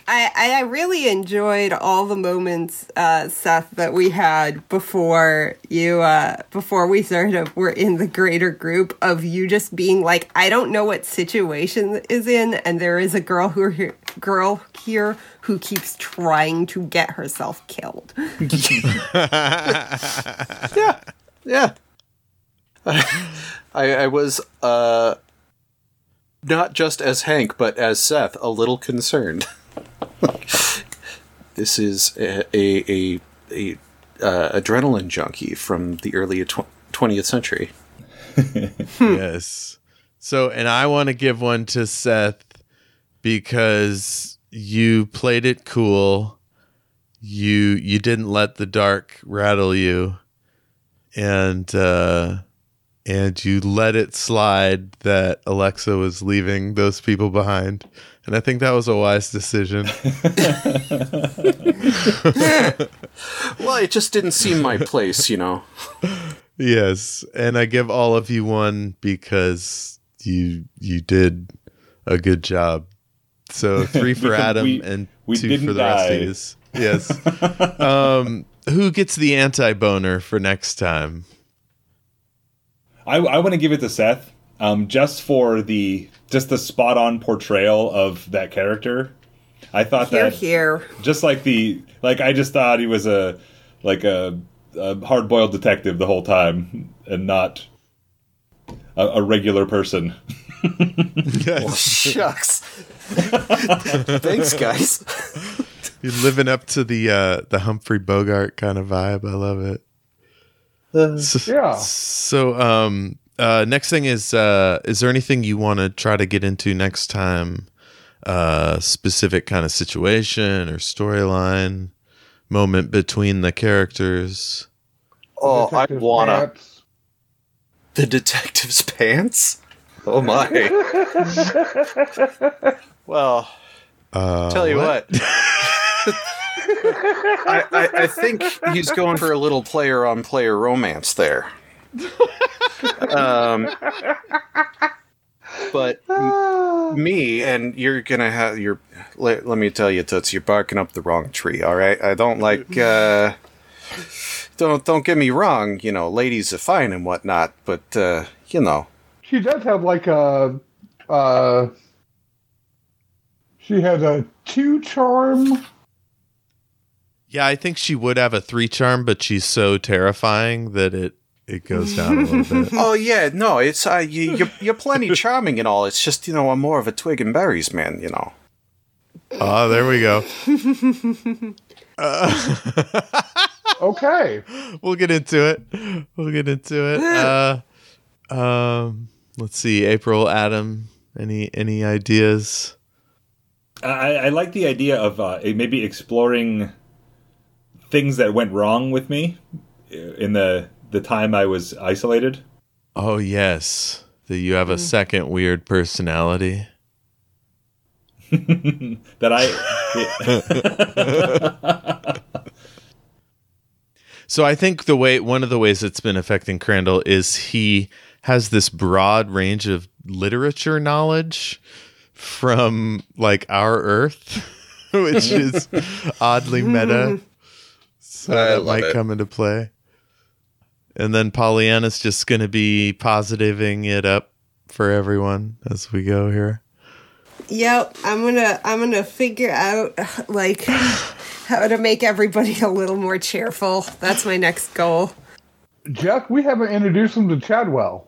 I I really enjoyed all the moments, uh, Seth, that we had before you uh, before we sort of were in the greater group of you just being like, I don't know what situation is in, and there is a girl who here, girl here who keeps trying to get herself killed. Yeah. Yeah. I, I was uh not just as Hank, but as Seth, a little concerned. this is a a, a, a uh, adrenaline junkie from the early 20th century. yes. So, and I want to give one to Seth because you played it cool. You you didn't let the dark rattle you, and uh, and you let it slide that Alexa was leaving those people behind. And I think that was a wise decision. Well, it just didn't seem my place, you know. Yes, and I give all of you one because you you did a good job. So three for Adam we- and we two didn't for the rest of yous. Yes. um, who gets the anti boner for next time? I, I want to give it to Seth, um, just for the just the spot on portrayal of that character. I thought Here, that here. just like the like I just thought he was a like a, a hard boiled detective the whole time and not a, a regular person. Shucks. Thanks, guys. You're living up to the uh, the Humphrey Bogart kind of vibe. I love it. So, Yeah. So, um, uh, next thing is, uh, is there anything you want to try to get into next time? Uh, specific kind of situation or storyline moment between the characters. Oh, I wanna Pants. the detective's pants. Oh my. well, Uh, tell you what. I, I, I think he's going for a little player on player romance there. um, but m- me and you're gonna have your. Let, let me tell you, Toots, you're barking up the wrong tree. All right, I don't like. Uh, don't don't get me wrong. You know, ladies are fine and whatnot, but uh, you know, She does have like a. Uh, she has a two charm. Yeah, I think she would have a three charm, but she's so terrifying that it it goes down a little bit. Oh yeah, no, it's uh, you, you're you're plenty charming and all. It's just you know I'm more of a twig and berries man. You know. Oh, there we go. Okay. We'll get into it. We'll get into it. Uh, um, let's see, April, Adam, any any ideas? I, I like the idea of uh, maybe exploring things that went wrong with me in the the time I was isolated. Oh yes, that you have a mm. second weird personality. That I So I think the way one of the ways it's been affecting Crandall is he has this broad range of literature knowledge from like our Earth, which is oddly meta. So I that might it. come into play. And then Polyanna's just going to be positiving it up for everyone as we go here. Yep, I'm gonna I'm gonna figure out like how to make everybody a little more cheerful. That's my next goal. Jeff, we haven't introduced him to Chadwell.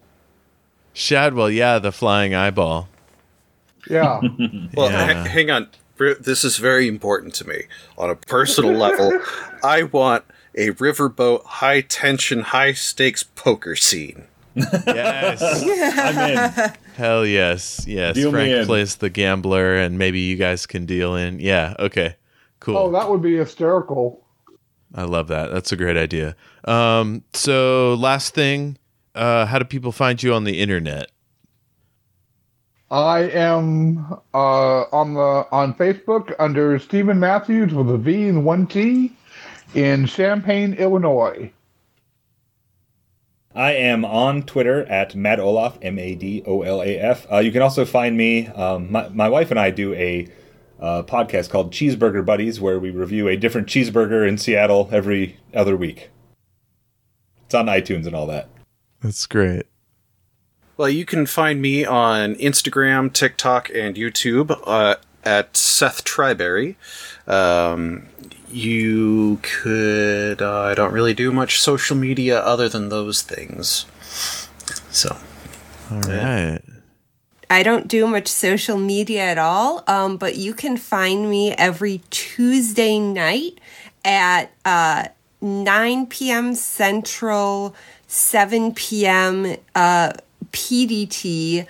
Shadwell, yeah, the flying eyeball. Yeah. Well, Yeah. h- hang on. Br- This is very important to me on a personal level. I want a riverboat high tension, high stakes poker scene. Yes. I'm in. Hell yes. Yes. Deal Frank in. plays the gambler and maybe you guys can deal in. Yeah. Okay. Cool. oh, that would be hysterical. I love that. That's a great idea. Um, so last thing, uh, how do people find you on the internet? I am uh, on the on Facebook under Steven Mathews with a V and one T in Champaign, Illinois. I am on Twitter at Mad Olaf, M A D O L A F. Uh, you can also find me. Um, my, my wife and I do a uh, podcast called Cheeseburger Buddies, where we review a different cheeseburger in Seattle every other week. It's on iTunes and all that. That's great. Well, you can find me on Instagram, TikTok, and YouTube uh, at Seth Triberry. Um, you could. Uh, I don't really do much social media other than those things. So. All right. I don't do much social media at all, um, but you can find me every Tuesday night at uh, 9 p.m. Central, 7 p.m. Uh, PDT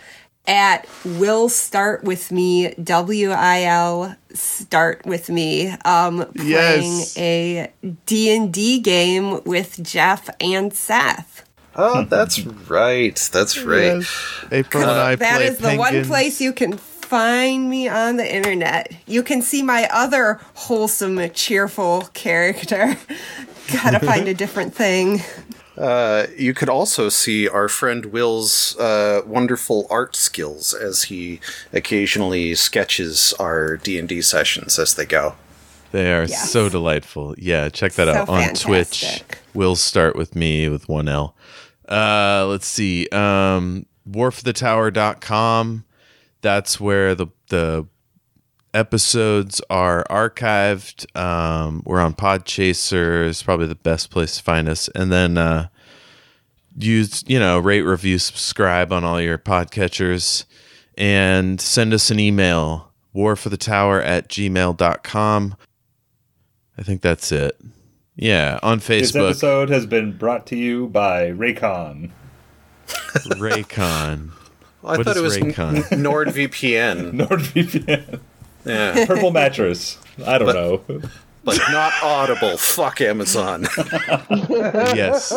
at Will Start With Me, W I L Start With Me, um, playing Yes. a D&D game with Jeff and Seth. Oh, that's right. That's right. Yes. April and I That play is the one place you can find me on the internet. You can see my other wholesome, cheerful character. Gotta find a different thing. Uh, you could also see our friend Will's uh, wonderful art skills as he occasionally sketches our D and D sessions as they go. They are Yes. so delightful. Yeah, check that So out on Twitch. We'll start with me with one L. Uh, let's see. Um, warforthetower.com. That's where the the episodes are archived. Um, we're on Podchaser. It's probably the best place to find us. And then uh, use, you know, rate, review, subscribe on all your podcatchers and send us an email warforthetower at gmail.com. I think that's it. Yeah, on Facebook. This episode has been brought to you by Raycon. Raycon. I What thought is it was Raycon? NordVPN. NordVPN. Yeah, Purple mattress. I don't know. but not Audible. Fuck Amazon. yes.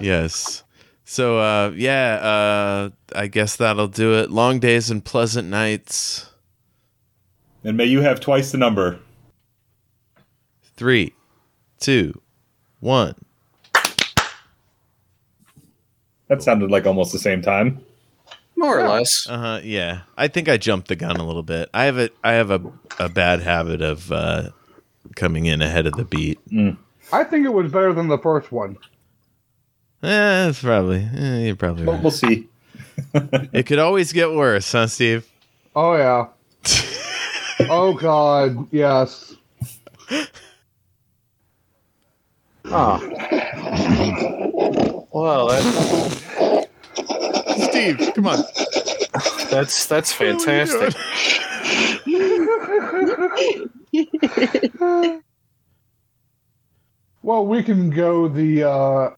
Yes. So uh yeah, uh I guess that'll do it. Long days and pleasant nights. And may you have twice the number. Three, two, one. That sounded like almost the same time. More or less. Uh huh. Yeah, I think I jumped the gun a little bit. I have a I have a a bad habit of uh, coming in ahead of the beat. I think it was better than the first one. Eh, it's probably eh, you're probably But right. we'll see. It could always get worse, huh, Steve? Oh yeah. oh god, yes. Oh. Well, that, Steve, come on. that's that's fantastic. Well, we can go the uh,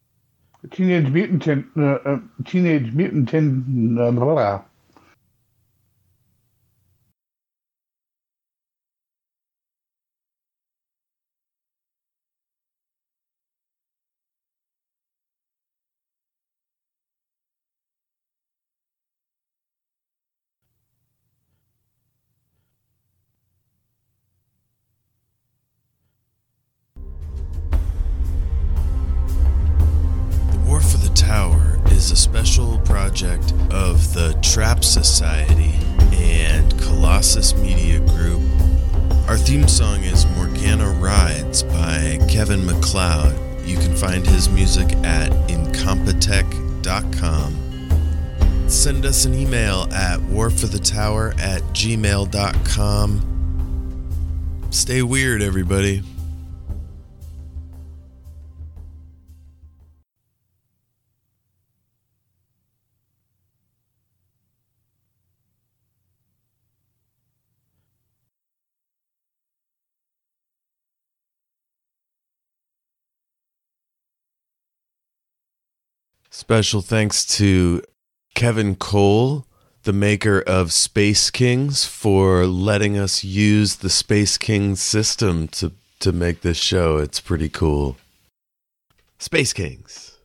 Teenage Mutant Tin- uh, uh, Teenage Mutant Tin- uh, blah, blah. Us an email at warforthetower at gmail.com. Stay weird, everybody. Special thanks to Kevin Cole, the maker of Space Kings, for letting us use the Space Kings system to, to make this show. It's pretty cool. Space Kings.